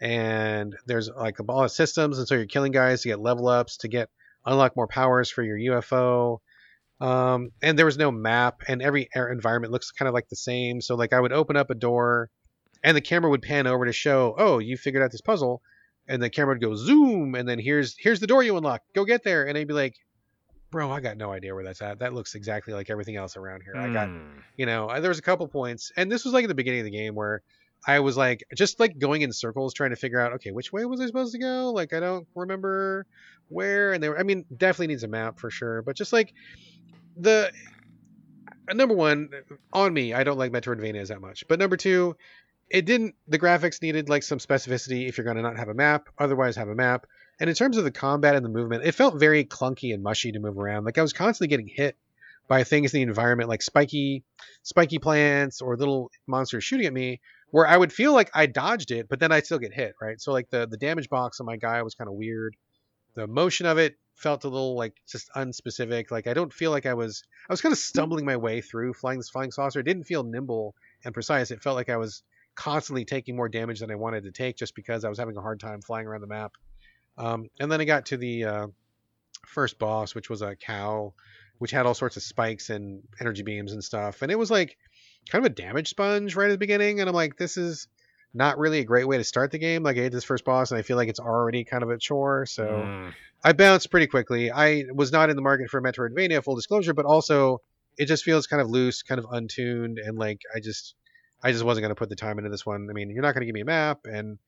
And there's like a ball of systems, and so you're killing guys to get level ups to get unlock more powers for your UFO. Um, and there was no map, and every air environment looks kind of like the same. So like I would open up a door, and the camera would pan over to show, oh, you figured out this puzzle, and the camera would go zoom, and then here's here's the door you unlock. Go get there, and I'd be like, bro, I got no idea where that's at. That looks exactly like everything else around here. I got Hmm. you know uh, there was a couple points and this was like at the beginning of the game where i was like just like going in circles trying to figure out okay which way was i supposed to go like i don't remember where and they were i mean definitely needs a map for sure but just like the uh, number one on me i don't like metroidvanias that much but number two it didn't the graphics needed like some specificity if you're going to not have a map otherwise have a map And in terms of the combat and the movement, it felt very clunky and mushy to move around. Like I was constantly getting hit by things in the environment, like spiky, spiky plants or little monsters shooting at me, where I would feel like I dodged it, but then I'd still get hit, right? So like the the damage box on my guy was kind of weird. The motion of it felt a little like just unspecific. Like I don't feel like I was I was kind of stumbling my way through flying this flying saucer. It didn't feel nimble and precise. It felt like I was constantly taking more damage than I wanted to take just because I was having a hard time flying around the map. Um, and then I got to the uh, first boss, which was a cow, which had all sorts of spikes and energy beams and stuff. And it was like kind of a damage sponge right at the beginning. And I'm like, this is not really a great way to start the game. Like I hit this first boss, and I feel like it's already kind of a chore. So Mm. I bounced pretty quickly. I was not in the market for Metroidvania, full disclosure, but also it just feels kind of loose, kind of untuned, and like I just, I just wasn't going to put the time into this one. I mean, you're not going to give me a map, and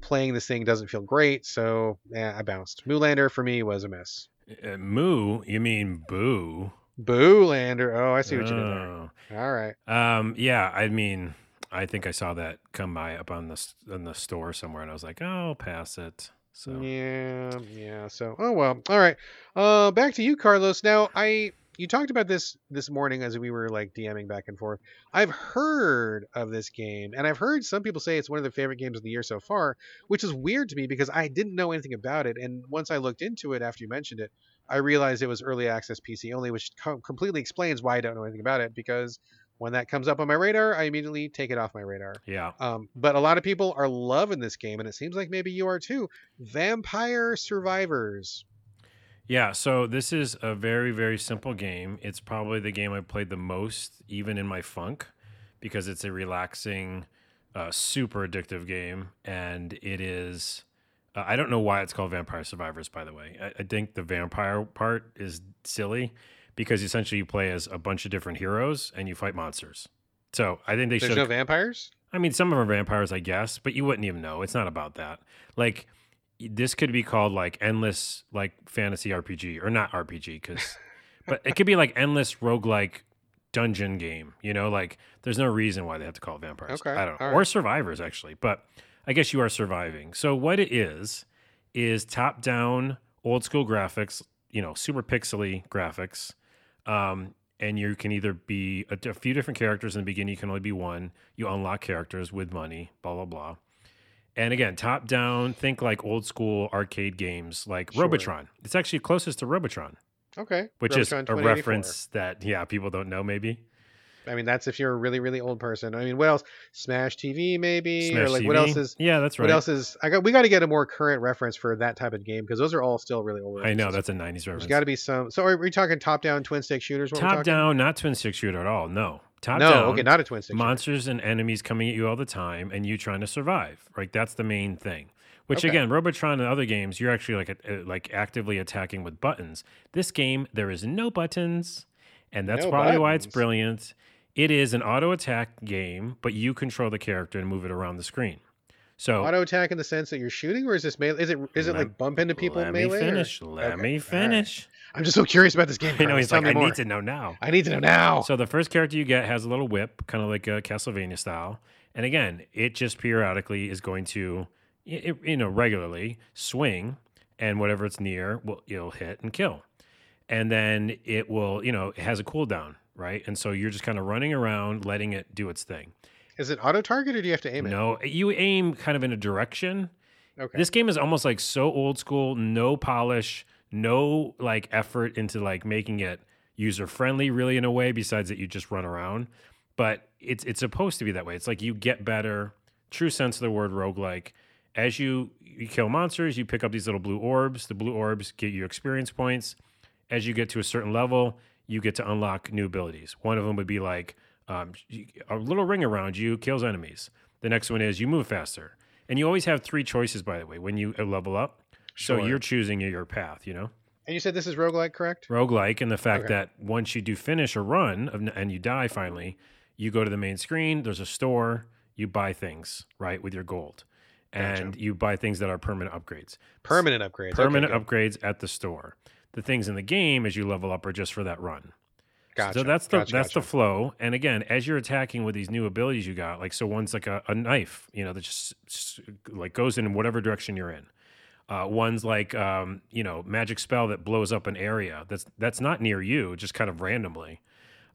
playing this thing doesn't feel great, so yeah, I bounced. Moolander for me was a miss. Uh, moo, you mean boo? Boo Boolander. Oh, I see what you did there. Oh. All right. Um, yeah, I mean, I think I saw that come by up on the in the store somewhere, and I was like, oh, I'll pass it. So Yeah, yeah. So, oh well. All right. Uh, back to you, Carlos. Now, I you talked about this this morning as we were like DMing back and forth. I've heard of this game, and I've heard some people say it's one of their favorite games of the year so far, which is weird to me because I didn't know anything about it. And once I looked into it after you mentioned it, I realized it was early access PC only, which co- completely explains why I don't know anything about it. Because when that comes up on my radar, I immediately take it off my radar. yeah, Um, but a lot of people are loving this game, and it seems like maybe you are too. Vampire Survivors. Yeah. So this is a very very simple game. It's probably the game I played the most, even in my funk, because it's a relaxing, uh, super addictive game, and it is. Uh, I don't know why it's called Vampire Survivors. By the way, I, I think the vampire part is silly because essentially you play as a bunch of different heroes and you fight monsters. So I think they There's should. no vampires. I mean, some of them are vampires, I guess, but you wouldn't even know. It's not about that. Like, this could be called like endless, like fantasy RPG, or not RPG, because, <laughs> but it could be like endless roguelike dungeon game. You know, like there's no reason why they have to call it vampires. Okay, I don't know. all Or survivors, actually. But I guess you are surviving. So, what it is, is top down, old school graphics, you know, super pixely graphics. Um, and you can either be a, a few different characters in the beginning. You can only be one. You unlock characters with money, blah blah blah. And again, top down. Think like old school arcade games, like Sure. Robotron. It's actually closest to Robotron, Okay. which is a reference that yeah people don't know maybe. I mean, that's if you're a really, really old person. I mean, what else? Smash TV, maybe, or Smash like what else is? Yeah, that's right. What else is? I got. We got to get a more current reference for that type of game because those are all still really old. I know that's a '90s There's reference. got to be some. So are we talking top-down twin stick shooters? What Top-down, not twin stick shooter at all. No, top No, down. okay, not a twin stick. shooter. monsters and enemies coming at you all the time and you trying to survive right that's the main thing which Okay. again robotron and other games you're actually like uh, like actively attacking with buttons this game there is no buttons and that's No probably why it's brilliant it is an auto attack game but you control the character and move it around the screen so Auto attack in the sense that you're shooting, or is this melee? Is it is it like bump into people let melee? me or- finish let Okay, me finish I'm just so curious about this game. <laughs> i know he's Tell like i more. need to know now I need to know now. So the first character you get has a little whip, kind of like a Castlevania style, and again, it just periodically is going to, it, you know, regularly swing, and whatever it's near, will it'll hit and kill, and then it will, you know, it has a cooldown, right? And so you're just kind of running around, letting it do its thing. is it auto target or do you have to aim it? No, you aim kind of in a direction. Okay. This game is almost like so old school, no polish, no like effort into like making it user friendly really in a way besides that you just run around. But it's it's supposed to be that way. It's like you get better, true sense of the word roguelike. As you you kill monsters, you pick up these little blue orbs. The blue orbs get you experience points. As you get to a certain level, you get to unlock new abilities. One of them would be like um, a little ring around you kills enemies. The next one is you move faster. And you always have three choices, by the way, when you uh, level up. So you're choosing your path, you know? And you said this is roguelike, correct? Roguelike, and the fact Okay. that once you do finish a run of, and you die finally, you go to the main screen, there's a store, you buy things, right, with your gold. And Gotcha. you buy things that are permanent upgrades. Permanent upgrades. Permanent good. upgrades at the store. The things in the game as you level up are just for that run. Gotcha. So that's the gotcha, that's the flow. And again, as you're attacking with these new abilities you got, like so one's like a, a knife, you know, that just like goes in whatever direction you're in. Uh, one's like um, you know magic spell that blows up an area that's that's not near you, just kind of randomly.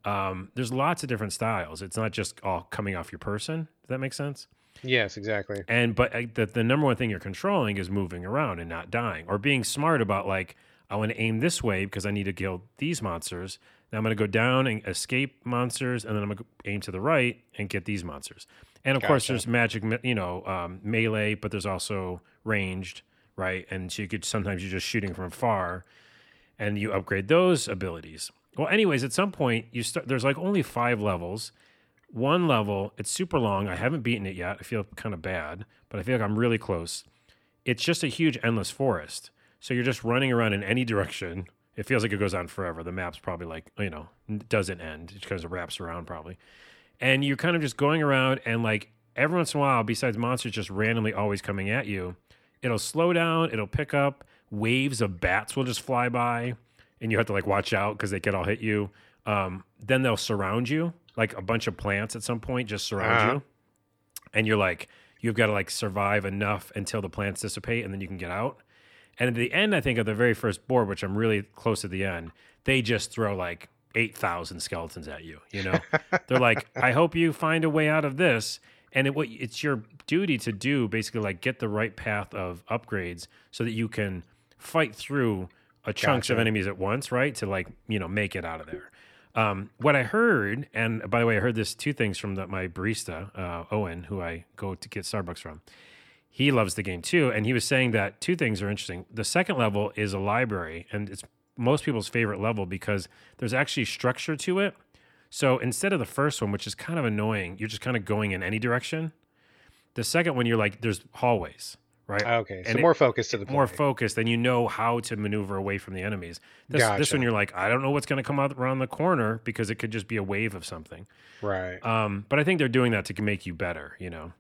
Um, there's lots of different styles. It's not just all coming off your person. Does that make sense? Yes, exactly. And but uh, the the number one thing you're controlling is moving around and not dying, or being smart about like I want to aim this way because I need to kill these monsters. Now I'm going to go down and escape monsters, and then I'm going to aim to the right and get these monsters. And of course, there's magic, you know, um, melee, but there's also ranged, right? And so you could sometimes you're just shooting from far, and you upgrade those abilities. Well, anyways, at some point you start. There's like only five levels. One level, it's super long. I haven't beaten it yet. I feel kind of bad, but I feel like I'm really close. It's just a huge endless forest. So you're just running around in any direction. It feels like it goes on forever. The map's probably like, you know, doesn't end. It kind of wraps around probably. And you're kind of just going around and like every once in a while, besides monsters just randomly always coming at you, it'll slow down, it'll pick up, waves of bats will just fly by, and you have to like watch out because they could all hit you. Um, then they'll surround you, like a bunch of plants at some point just surround Uh-huh. you. And you're like, you've got to like survive enough until the plants dissipate and then you can get out. And at the end, I think of the very first board, which I'm really close to the end, they just throw like 8,000 skeletons at you. You know, <laughs> they're like, I hope you find a way out of this. And it, what it's your duty to do, basically, like get the right path of upgrades so that you can fight through a chunks of enemies at once, right? To like, you know, make it out of there. Um, what I heard, and by the way, I heard this two things from the, my barista, uh, Owen, who I go to get Starbucks from he loves the game too and he was saying that two things are interesting the second level is a library and it's most people's favorite level because there's actually structure to it so instead of the first one which is kind of annoying you're just kind of going in any direction the second one you're like there's hallways right Okay, so And it- more focus to the more focused and you know how to maneuver away from the enemies this, this one you're like i don't know what's going to come out around the corner because it could just be a wave of something right. um, but I think they're doing that to make you better, you know.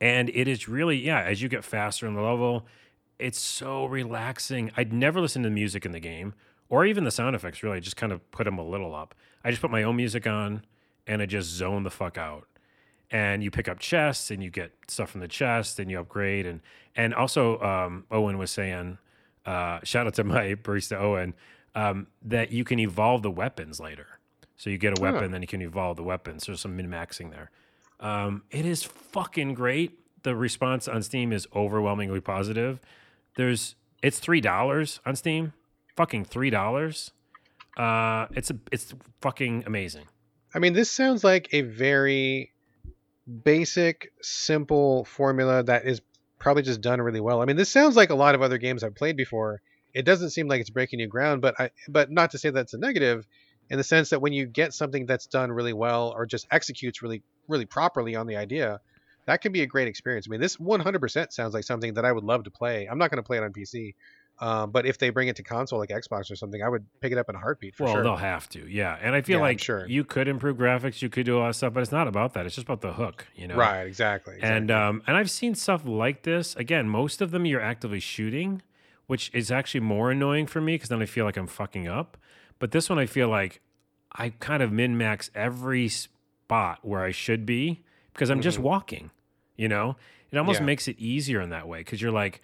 And it is really, yeah, as you get faster in the level, it's so relaxing. I'd never listen to the music in the game or even the sound effects, really. I just kind of put them a little up. I just put my own music on and I just zone the fuck out. And you pick up chests and you get stuff from the chest and you upgrade. And and also, um, Owen was saying, uh, shout out to <laughs> my barista Owen, um, that you can evolve the weapons later. So you get a weapon, then you can evolve the weapons. There's some min maxing there. Um, it is fucking great. The response on Steam is overwhelmingly positive. There's it's three dollars on Steam. Fucking three dollars. Uh, it's a it's fucking amazing. I mean, this sounds like a very basic, simple formula that is probably just done really well. I mean, this sounds like a lot of other games I've played before. It doesn't seem like it's breaking new ground, but I but not to say that's a negative in the sense that when you get something that's done really well or just executes really really properly on the idea, that can be a great experience. I mean, this 100% sounds like something that I would love to play. I'm not going to play it on PC. Um, but if they bring it to console like Xbox or something, I would pick it up in a heartbeat for well, sure. they'll have to, yeah. And I feel Yeah, like sure. you could improve graphics, you could do a lot of stuff, but it's not about that. It's just about the hook, you know. Right, exactly. And um, and I've seen stuff like this. Again, most of them you're actively shooting, which is actually more annoying for me because then I feel like I'm fucking up. But this one, I feel like I kind of min max every spot where I should be because I'm just Mhm. walking. You know, it almost Yeah. makes it easier in that way because you're like,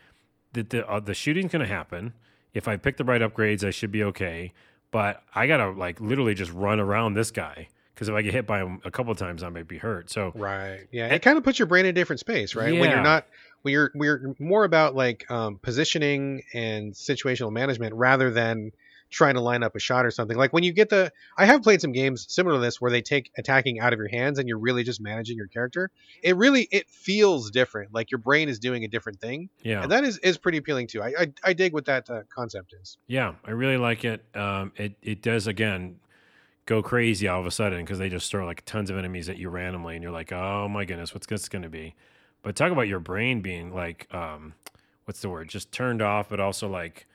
the the, uh, the shooting's going to happen. If I pick the right upgrades, I should be okay. But I gotta like literally just run around this guy because if I get hit by him a couple of times, I might be hurt. So Right. Yeah. It kind of puts your brain in a different space, right? When you're not when you're we're more about like um, positioning and situational management rather than trying to line up a shot or something. Like when you get the I have played some games similar to this where they take attacking out of your hands and you're really just managing your character. It really it feels different. Like your brain is doing a different thing. yeah, And that is is pretty appealing too. I I, I dig what that uh, concept is. Yeah, I really like it. Um, it it does again go crazy all of a sudden because they just throw like tons of enemies at you randomly, and you're like, oh my goodness, what's this going to be? But talk about your brain being like, um, what's the word? Just turned off, but also like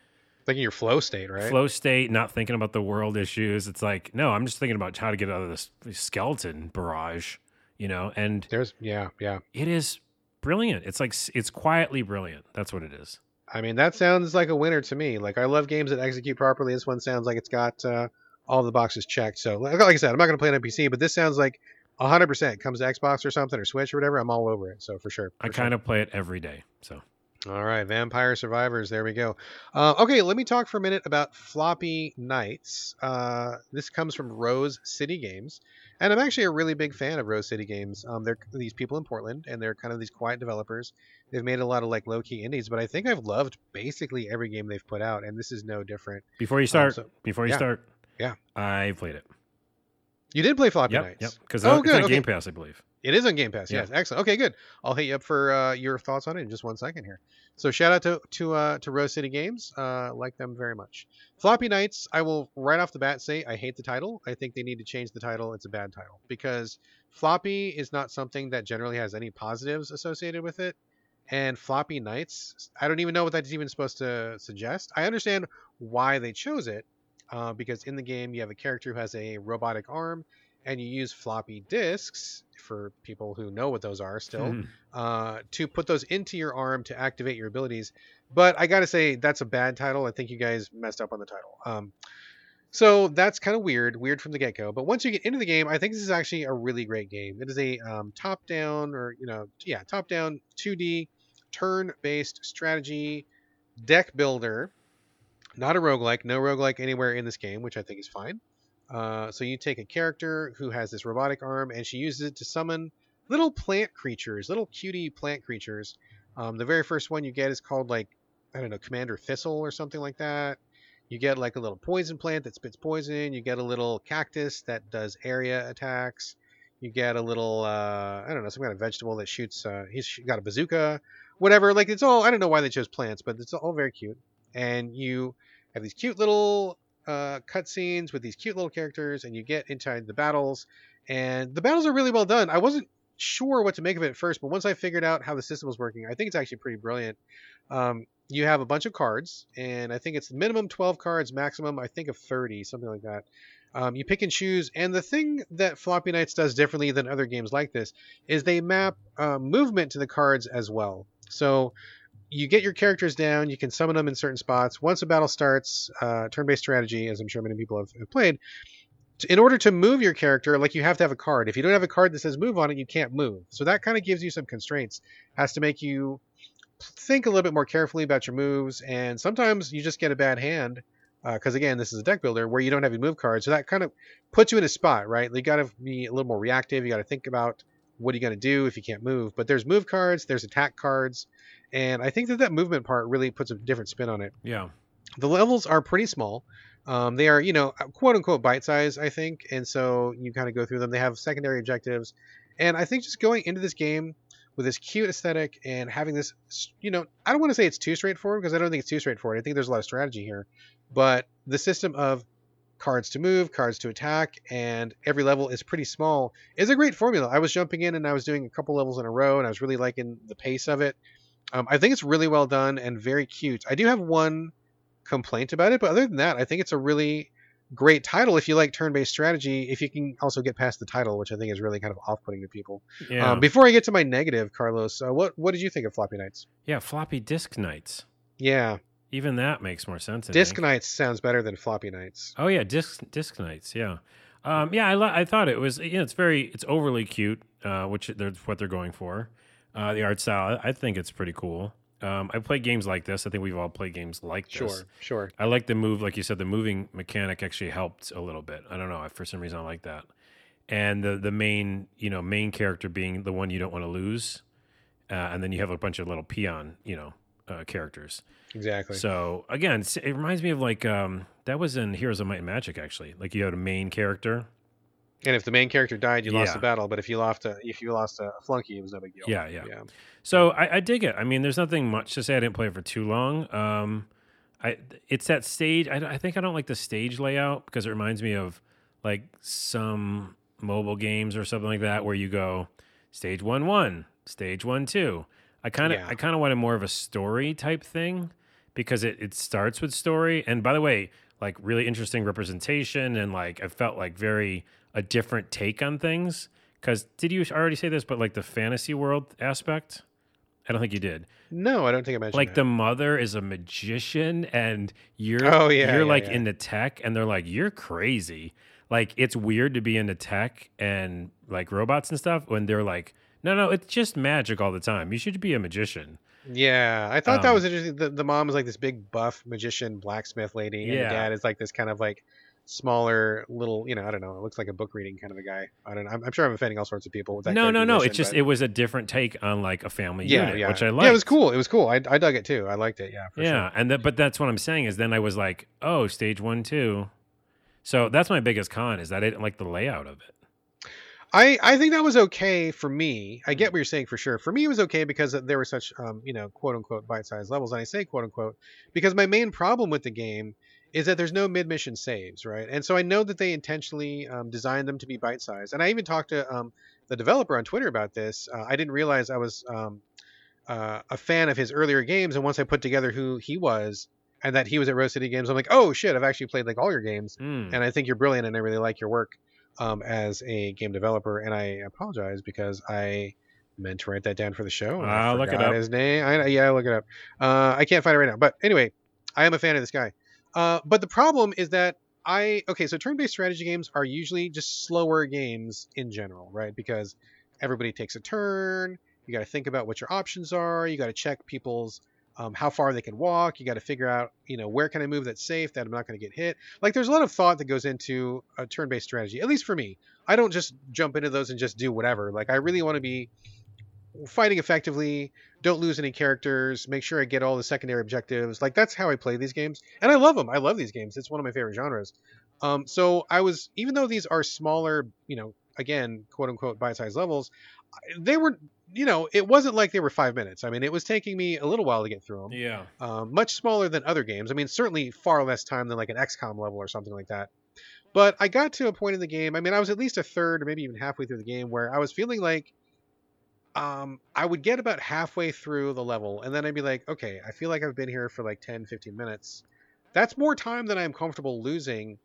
In your flow state, right? flow state, not thinking about the world issues. It's like, no, I'm just thinking about how to get out of this skeleton barrage, you know. And There's yeah, yeah. it is brilliant. It's like it's quietly brilliant. That's what it is. I mean, that sounds like a winner to me. Like, I love games that execute properly. This one sounds like it's got uh, all the boxes checked. So, like, like I said, I'm not going to play it on PC, but this sounds like 100% comes to Xbox or something or Switch or whatever. I'm all over it. So, for sure. I kind of play it every day. So All right, Vampire Survivors. There we go. Uh, okay, let me talk for a minute about Floppy Knights. Uh, this comes from Rose City Games, and I'm actually a really big fan of Rose City Games. Um, they're these people in Portland, and they're kind of these quiet developers. They've made a lot of like low key indies, but I think I've loved basically every game they've put out, and this is no different. Before you Um, start, so- before you yeah. start, Yeah. I played it. you did play Floppy Yep, Knights. yep. Because Oh, it's good, on okay. Game Pass, I believe. It is on Game Pass. Yeah. Yes, excellent. Okay, good. I'll hit you up for uh, your thoughts on it in just one second here. So shout out to to uh, to Rose City Games. Uh, like them very much. Floppy Knights. I will right off the bat say I hate the title. I think they need to change the title. It's a bad title because floppy is not something that generally has any positives associated with it. And floppy knights, I don't even know what that's even supposed to suggest. I understand why they chose it, uh, because in the game you have a character who has a robotic arm, and you use floppy disks for people who know what those are still Mhm. uh, to put those into your arm to activate your abilities. But I gotta say that's a bad title. I think you guys messed up on the title. Um, so that's kind of weird, weird from the get go. But once you get into the game, I think this is actually a really great game. It is a um, top down or you know yeah top down 2D turn based strategy deck builder. Not a roguelike, no roguelike anywhere in this game, which I think is fine. Uh, so you take a character who has this robotic arm, and she uses it to summon little plant creatures, little cutie plant creatures. Um, the very first one you get is called like I don't know, Commander Thistle or something like that. You get like a little poison plant that spits poison. You get a little cactus that does area attacks. You get a little uh, I don't know, some kind of vegetable that shoots. Uh, he's got a bazooka, whatever. Like it's all I don't know why they chose plants, but it's all very cute. And you have these cute little uh, cutscenes with these cute little characters, and you get inside the battles. And the battles are really well done. I wasn't sure what to make of it at first, but once I figured out how the system was working, I think it's actually pretty brilliant. Um, you have a bunch of cards, and I think it's minimum 12 cards, maximum, I think, of 30, something like that. Um, you pick and choose, and the thing that Floppy Knights does differently than other games like this is they map uh, movement to the cards as well. So you get your characters down, you can summon them in certain spots. Once a battle starts, uh, turn based strategy, as I'm sure many people have, have played, in order to move your character, like you have to have a card. If you don't have a card that says move on it, you can't move. So that kind of gives you some constraints, has to make you think a little bit more carefully about your moves. And sometimes you just get a bad hand, because again, this is a deck builder where you don't have any move cards. So that kind of puts you in a spot, right? You got to be a little more reactive. You got to think about what are you going to do if you can't move. But there's move cards, there's attack cards, and I think that that movement part really puts a different spin on it Yeah. the levels are pretty small. Um, they are, you know, quote unquote bite size, I think. And so you kind of go through them. They have secondary objectives. And I think just going into this game with this cute aesthetic and having this, you know, I don't want to say it's too straightforward because I don't think it's too straightforward. I think there's a lot of strategy here. But the system of cards to move, cards to attack, and every level is pretty small is a great formula. I was jumping in and I was doing a couple levels in a row and I was really liking the pace of it. Um, I think it's really well done and very cute. I do have one complaint about it, but other than that, I think it's a really great title if you like turn-based strategy. If you can also get past the title, which I think is really kind of off-putting to people. Yeah. Um, before I get to my negative, Carlos, uh, what what did you think of Floppy Knights? yeah. Floppy disk knights. Yeah, Even that makes more sense. I Disc think. Knights sounds better than Floppy Knights. Oh yeah, disc disc knights. Yeah, um, yeah. I li- I thought it was. You know, it's very it's overly cute, uh, which that's what they're going for. Uh, the art style, I think it's pretty cool. Um, I play games like this. I think we've all played games like this. Sure, sure. I like the move, like you said, the moving mechanic actually helped a little bit. I don't know, for some reason I like that. And the the main, you know, main character being the one you don't want to lose, uh, and then you have a bunch of little peon, you know, uh, characters. Exactly. So again, it reminds me of like um, that was in Heroes of Might and Magic actually. Like you had a main character. And if the main character died, you lost the battle. But if you lost a if you lost a flunky, it was no big deal. Yeah, yeah. yeah. So I, I dig it. I mean, there's nothing much to say. I didn't play it for too long. Um, I it's that stage. I, I think I don't like the stage layout because it reminds me of like some mobile games or something like that where you go stage one one, stage one two. I kind of Yeah. I kind of wanted more of a story type thing because it it starts with story. And by the way, like really interesting representation and like I felt like very a different take on things. Because did you already say this? But like the fantasy world aspect. I don't think you did. No, I don't think I mentioned Like that. the mother is a magician, and you're Oh, yeah, you're yeah, like yeah. into tech, and they're like you're crazy. Like it's weird to be into tech and like robots and stuff when they're like, no, no, it's just magic all the time. You should be a magician. Yeah, I thought that Um, was interesting. The, the mom is like this big buff magician blacksmith lady, and Yeah. the dad is like this kind of like smaller little, you know, I don't know, it looks like a book reading kind of a guy. I don't know. I'm, I'm sure I'm offending all sorts of people with that. no, no, no. It's just but- it was a different take on like a family yeah, unit, yeah, which I liked. Yeah, it was cool. It was cool. I, I dug it too. I liked it. Yeah, for yeah, sure. and that, but that's what I'm saying is then I was like, oh, stage one, two. So that's my biggest con is that I didn't like the layout of it. I, I think that was okay for me. I get what you're saying for sure. For me, it was okay because there were such, um, you know, quote unquote bite-sized levels. And I say quote unquote because my main problem with the game is that there's no mid-mission saves, right? And so I know that they intentionally um, designed them to be bite-sized. And I even talked to um, the developer on Twitter about this. Uh, I didn't realize I was um, uh, a fan of his earlier games, and once I put together who he was and that he was at Rose City Games, I'm like, oh shit, I've actually played like all your games Hmm. and I think you're brilliant, and I really like your work um, as a game developer. And I apologize because I meant to write that down for the show. I Ah, look it up. His name, I, yeah, look it up. Uh, I can't find it right now, but anyway, I am a fan of this guy. Uh, but the problem is that I okay, so turn-based strategy games are usually just slower games in general, right? Because everybody takes a turn. You got to think about what your options are. You got to check people's um, how far they can walk. You got to figure out, you know, where can I move that's safe that I'm not going to get hit. Like, there's a lot of thought that goes into a turn-based strategy. At least for me, I don't just jump into those and just do whatever. Like, I really want to be fighting effectively. Don't lose any characters. Make sure I get all the secondary objectives. Like, that's how I play these games, and I love them. I love these games. It's one of my favorite genres. Um, so I was, even though these are smaller, you know, again, quote unquote, bite-sized levels, they were, you know, it wasn't like they were five minutes. I mean, it was taking me a little while to get through them Yeah. um, much smaller than other games. I mean, certainly far less time than like an XCOM level or something like that. But I got to a point in the game. I mean, I was at least a third or maybe even halfway through the game where I was feeling like um, I would get about halfway through the level and then I'd be like, okay, I feel like I've been here for like 10, 15 minutes. That's more time than I'm comfortable losing.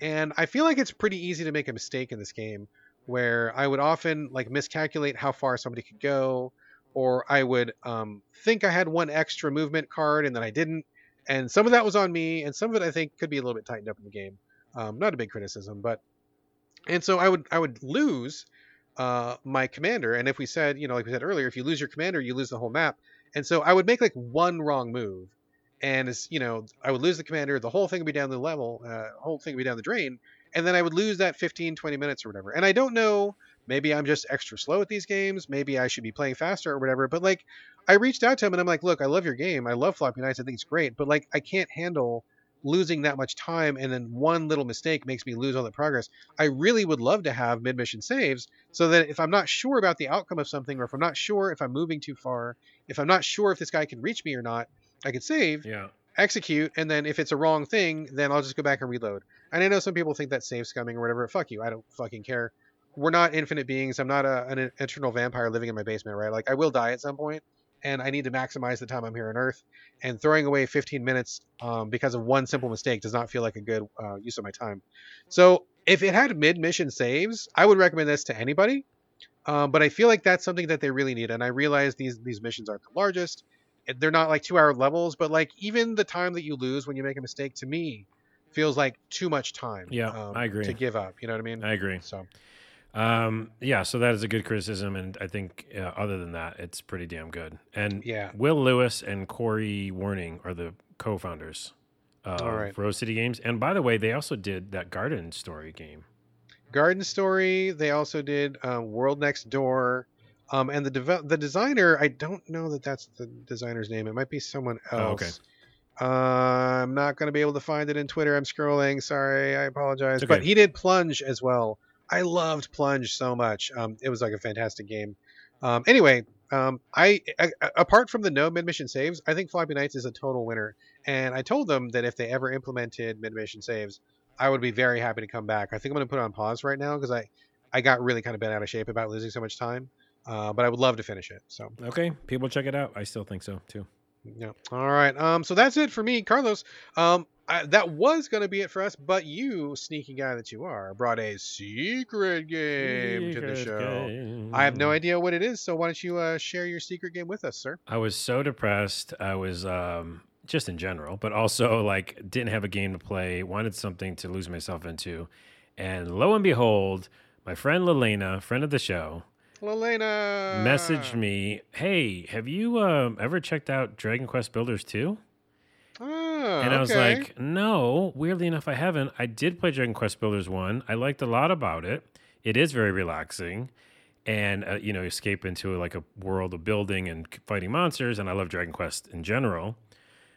And I feel like it's pretty easy to make a mistake in this game where I would often like miscalculate how far somebody could go, or I would um, think I had one extra movement card and then I didn't. And some of that was on me, and some of it I think could be a little bit tightened up in the game. Um, not a big criticism, but and so I would I would lose uh, my commander. And if we said, you know, like we said earlier, if you lose your commander, you lose the whole map. And so I would make like one wrong move, and as you know, I would lose the commander. The whole thing would be down the level, uh, whole thing would be down the drain, and then I would lose that 15, 20 minutes or whatever. And I don't know. Maybe I'm just extra slow at these games. Maybe I should be playing faster or whatever. But like, I reached out to him and I'm like, look, I love your game. I love Floppy Knights. I think it's great. But like, I can't handle losing that much time and then one little mistake makes me lose all the progress. I really would love to have mid mission saves so that if I'm not sure about the outcome of something or if I'm not sure if I'm moving too far, if I'm not sure if this guy can reach me or not, I could save, Yeah. execute, and then if it's a wrong thing, then I'll just go back and reload. And I know some people think that's save scumming or whatever. Fuck you. I don't fucking care. We're not infinite beings. I'm not a, an eternal vampire living in my basement, right? Like I will die at some point, and I need to maximize the time I'm here on Earth. And throwing away 15 minutes um, because of one simple mistake does not feel like a good uh, use of my time. So if it had mid-mission saves, I would recommend this to anybody. Um, but I feel like that's something that they really need. And I realize these these missions aren't the largest. They're not like two-hour levels, but like even the time that you lose when you make a mistake, to me, feels like too much time. Yeah, um, I agree. To give up, you know what I mean? I agree. So Um, yeah, so that is a good criticism, and I think uh, other than that, it's pretty damn good. And Yeah. Will Lewis and Corey Warning are the co-founders of right. Rose City Games. And by the way, they also did that Garden Story game. Garden Story. They also did uh, World Next Door. Um, and the deve- the designer, I don't know that that's the designer's name. It might be someone else. Oh, okay. Uh, I'm not going to be able to find it in Twitter. I'm scrolling. Sorry, I apologize. It's But he did Plunge as well. I loved Plunge so much. Um, it was like a fantastic game. Um, anyway, um, I a- apart from the no mid mission saves, I think Floppy Knights is a total winner. And I told them that if they ever implemented mid mission saves, I would be very happy to come back. I think I'm going to put it on pause right now because I I got really kind of bent out of shape about losing so much time. Uh, but I would love to finish it. So Okay, people check it out. I still think so too. yeah. All right. Um. So that's it for me, Carlos. Um. I, that was going to be it for us, but you, sneaky guy that you are, brought a secret game to the show. game. I have no idea what it is, so why don't you uh, share your secret game with us, sir? I was so depressed. I was um, just in general, but also like didn't have a game to play. Wanted something to lose myself into, and lo and behold, my friend Lelena, friend of the show, Lelena messaged me, "Hey, have you uh, ever checked out Dragon Quest Builders 2?" Oh, and I was okay. like, "No, weirdly enough, I haven't. I did play Dragon Quest Builders 1. I liked a lot about it. It is very relaxing." And uh, you know, escape into like a world of building and fighting monsters, and I love Dragon Quest in general.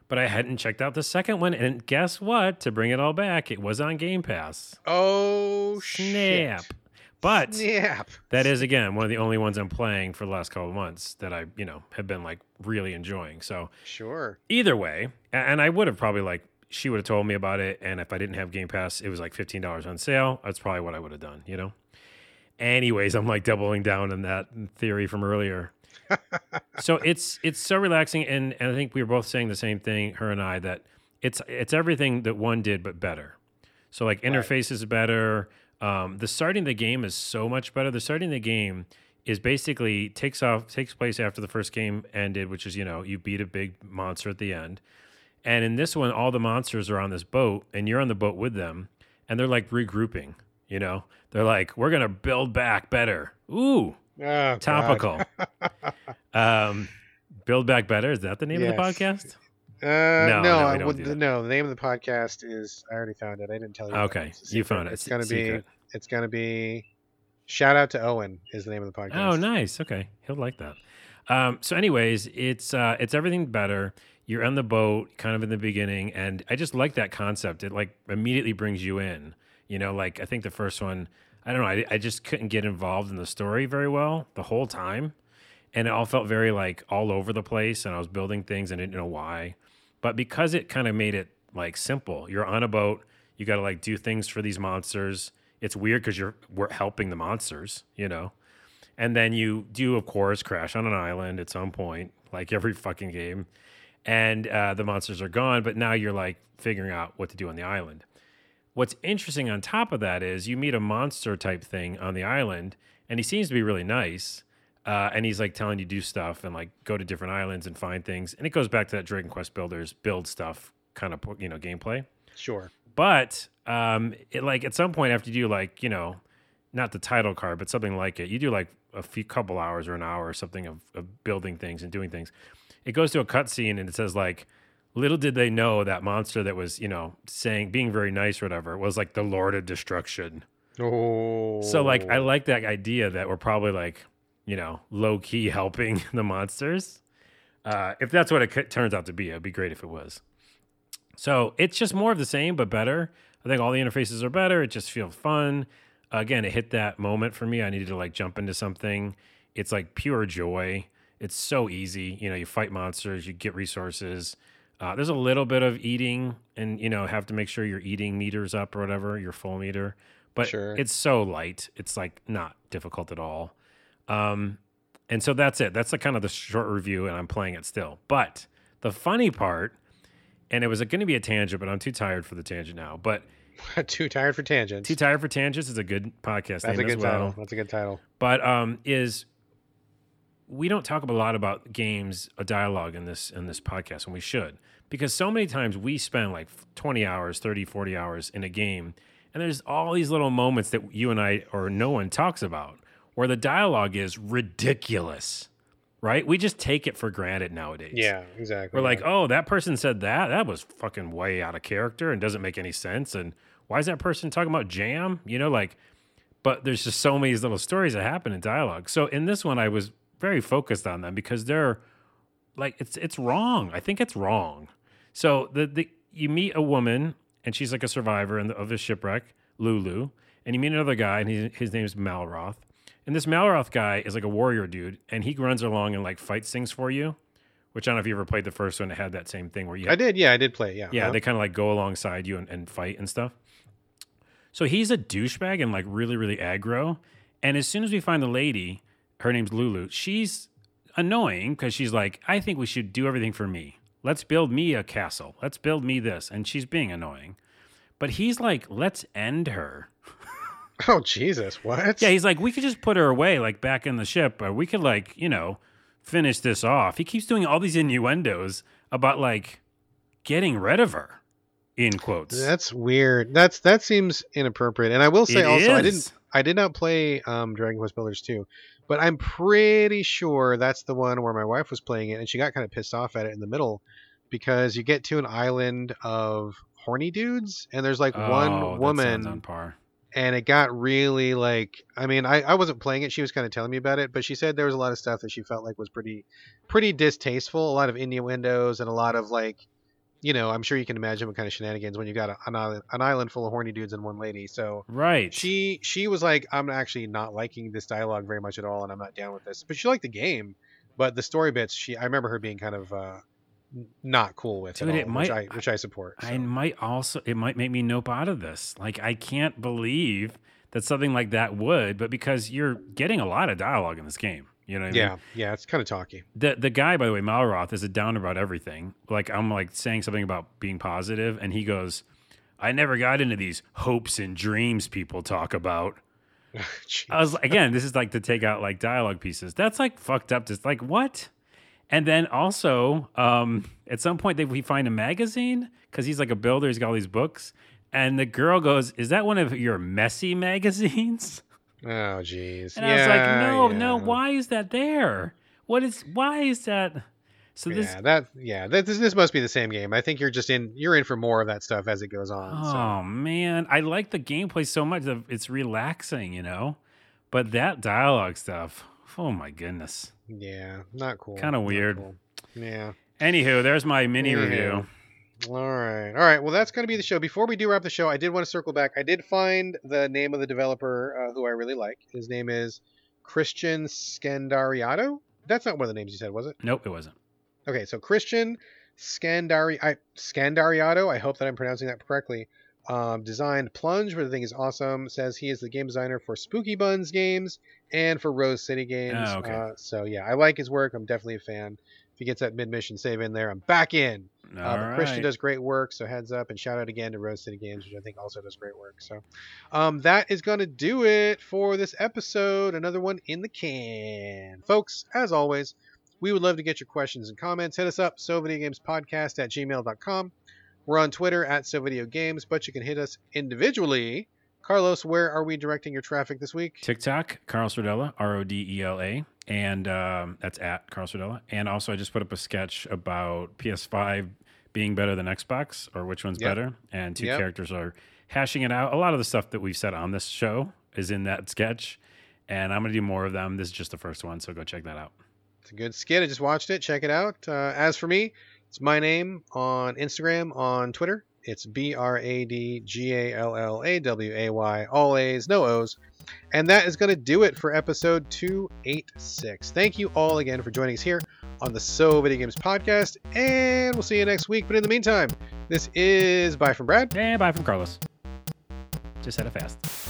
But I hadn't checked out the second one, and guess what? To bring it all back, it was on Game Pass. oh Snap! shit. But Snap. that is again one of the only ones I'm playing for the last couple of months that I, you know, have been like really enjoying. So Sure. either way, and I would have probably like she would have told me about it, and if I didn't have Game Pass, it was like fifteen dollars on sale. That's probably what I would have done, you know. Anyways, I'm like doubling down on that theory from earlier. <laughs> so it's it's so relaxing, and, and I think we were both saying the same thing, her and I, that it's it's everything that one did but better. So like interface is better. Um, the starting of the game is so much better. The starting of the game is basically takes off takes place after the first game ended, which is you know you beat a big monster at the end. And in this one, all the monsters are on this boat, and you're on the boat with them, and they're like regrouping. You know, they're like, "We're gonna build back better." Ooh, Oh, topical. <laughs> um, build back better. Is that the name of the podcast? Uh, No, no, no, I would, do no. The name of the podcast is I already found it. I didn't tell you. Okay, you found it. It's Se- gonna secret. be. It's gonna be. Shout out to Owen is the name of the podcast. Oh, nice. Okay, he'll like that. Um, so, anyways, it's uh, it's everything better. You're on the boat, kind of in the beginning, and I just like that concept. It like immediately brings you in. You know, like I think the first one, I don't know, I, I just couldn't get involved in the story very well the whole time, and it all felt very like all over the place. And I was building things and I didn't know why, but because it kind of made it like simple. You're on a boat. You got to like do things for these monsters. It's weird because you're we're helping the monsters. You know and then you do of course crash on an island at some point like every fucking game and uh, the monsters are gone but now you're like figuring out what to do on the island what's interesting on top of that is you meet a monster type thing on the island and he seems to be really nice uh, and he's like telling you do stuff and like go to different islands and find things and it goes back to that dragon quest builders build stuff kind of you know gameplay Sure. but um, it like at some point after you do like you know, not the title card, but something like it, you do like a few couple hours or an hour or something of, of building things and doing things. It goes to a cutscene and it says like, little did they know that monster that was you know saying being very nice or whatever was like the Lord of Destruction. Oh. So like I like that idea that we're probably like you know low key <laughs> helping the monsters. Uh, if that's what it c- turns out to be, it'd be great if it was. So it's just more of the same, but better. I think all the interfaces are better. It just feels fun. Again, it hit that moment for me. I needed to like jump into something. It's like pure joy. It's so easy. You know, you fight monsters, you get resources. Uh, there's a little bit of eating, and you know, have to make sure your eating meters up or whatever, your full meter. But Sure. it's so light. It's like not difficult at all. Um, and so that's it. That's the kind of the short review, and I'm playing it still. But the funny part, and it was going to be a tangent, but I'm too tired for the tangent now. But <laughs> too tired for tangents. too tired for tangents is a good podcast That's a good well. title. That's a good title. But um, is we don't talk a lot about games, a dialogue in this in this podcast, and we should because so many times we spend like 20 hours, 30, 40 hours in a game, and there's all these little moments that you and I or no one talks about where the dialogue is ridiculous, right? We just take it for granted nowadays. Yeah, exactly. We're like, oh, that person said that. That was fucking way out of character and doesn't make any sense. And why is that person talking about jam? You know, like, but there's just so many little stories that happen in dialogue. So in this one, I was very focused on them because they're like, it's it's wrong. I think it's wrong. So the the you meet a woman and she's like a survivor in the, of a shipwreck, Lulu, and you meet another guy and he, his name's Malroth. And this Malroth guy is like a warrior dude, and he runs along and like fights things for you. Which I don't know if you ever played the first one. It had that same thing where you I did. Yeah, I did play. Yeah. yeah, Uh-huh. they kind of like go alongside you and, and fight and stuff. So he's a douchebag and like really, really aggro. And as soon as we find the lady, her name's Lulu, she's annoying because she's like, I think we should do everything for me. Let's build me a castle. Let's build me this. And she's being annoying. But he's like, let's end her. <laughs> Oh Jesus! What? Yeah, he's like, we could just put her away, like back in the ship, or we could like, you know, finish this off. He keeps doing all these innuendos about like getting rid of her, in quotes. That's weird. That's that seems inappropriate. And I will say It also, I didn't. I did not play um, Dragon Quest Builders 2, but I'm pretty sure that's the one where my wife was playing it and she got kind of pissed off at it in the middle because you get to an island of horny dudes and there's like Oh, one woman on par. And it got really like I mean I, I wasn't playing it. She was kind of telling me about it but she said there was a lot of stuff that she felt like was pretty pretty distasteful a lot of innuendos and a lot of like you know I'm sure you can imagine what kind of shenanigans when you got a, an island an island full of horny dudes and one lady. So Right. she she was like i'm actually not liking this dialogue very much at all and i'm not down with this. But she liked the game but the story bits she i remember her being kind of uh not cool with Dude, all, it might- which i which i support so. I might also it might make me nope out of this. Like I can't believe that something like that would, but because you're getting a lot of dialogue in this game. You know what I mean? yeah yeah it's kind of talky The the guy, by the way, Malroth, is a down about everything. Like I'm like saying something about being positive, and he goes, "I never got into these hopes and dreams people talk about." <laughs> I was again, this is like to take out like dialogue pieces. That's like fucked up. Just like what? And then also, um, at some point, they we find a magazine because he's like a builder. He's got all these books, and the girl goes, "Is that one of your messy <laughs> magazines?" oh jeez And I was like, Yeah, "No, no. Why is that there? What is? Why is that?" So this yeah that yeah that, this, this must be the same game i think you're just in you're in for more of that stuff as it goes on so. Oh man, I like the gameplay so much it's relaxing, you know. But that dialogue stuff, oh my goodness. yeah not cool Kinda weird. cool. yeah Anywho, there's my mini review. All right. All right. Well, that's going to be the show. Before we do wrap the show, I did want to circle back. I did find the name of the developer uh, who I really like. His name is Christian Scandariato. That's not one of the names you said, was it? Nope, it wasn't. Okay. So Christian Scandari I, Scandariato. I hope that I'm pronouncing that correctly. Um, designed Plunge, where the thing is awesome. Says he is the game designer for Spooky Buns games and for Rose City games. Oh, okay. uh, so yeah, I like his work. I'm definitely a fan. If he gets that mid mission save in there, I'm back in. All Uh, but Christian does great work, so heads up and shout out again to Rose City Games, which I think also does great work. So um, that is going to do it for this episode. Another one in the can. Folks, as always, we would love to get your questions and comments. Hit us up, SoVideoGamesPodcast at gmail.com. We're on Twitter at SoVideoGames, but you can hit us individually. Carlos, where are we directing your traffic this week? TikTok, Carl Sordella, R O D E L A, and um, that's at Carl Sordella. And also, I just put up a sketch about PS5 being better than Xbox, or which one's Yep. better. And two Yep. characters are hashing it out. A lot of the stuff that we've said on this show is in that sketch, and I'm gonna do more of them. This is just the first one, so go check that out. It's a good skit. I just watched it. Check it out. Uh, as for me, it's my name on Instagram, on Twitter. It's B R A D G A L L A W A Y, all A's, no O's. And that is going to do it for episode 286. Thank you all again for joining us here on the So Video Games podcast, and we'll see you next week. But in the meantime, this is Bye from Brad. And bye from Carlos. Just had it fast.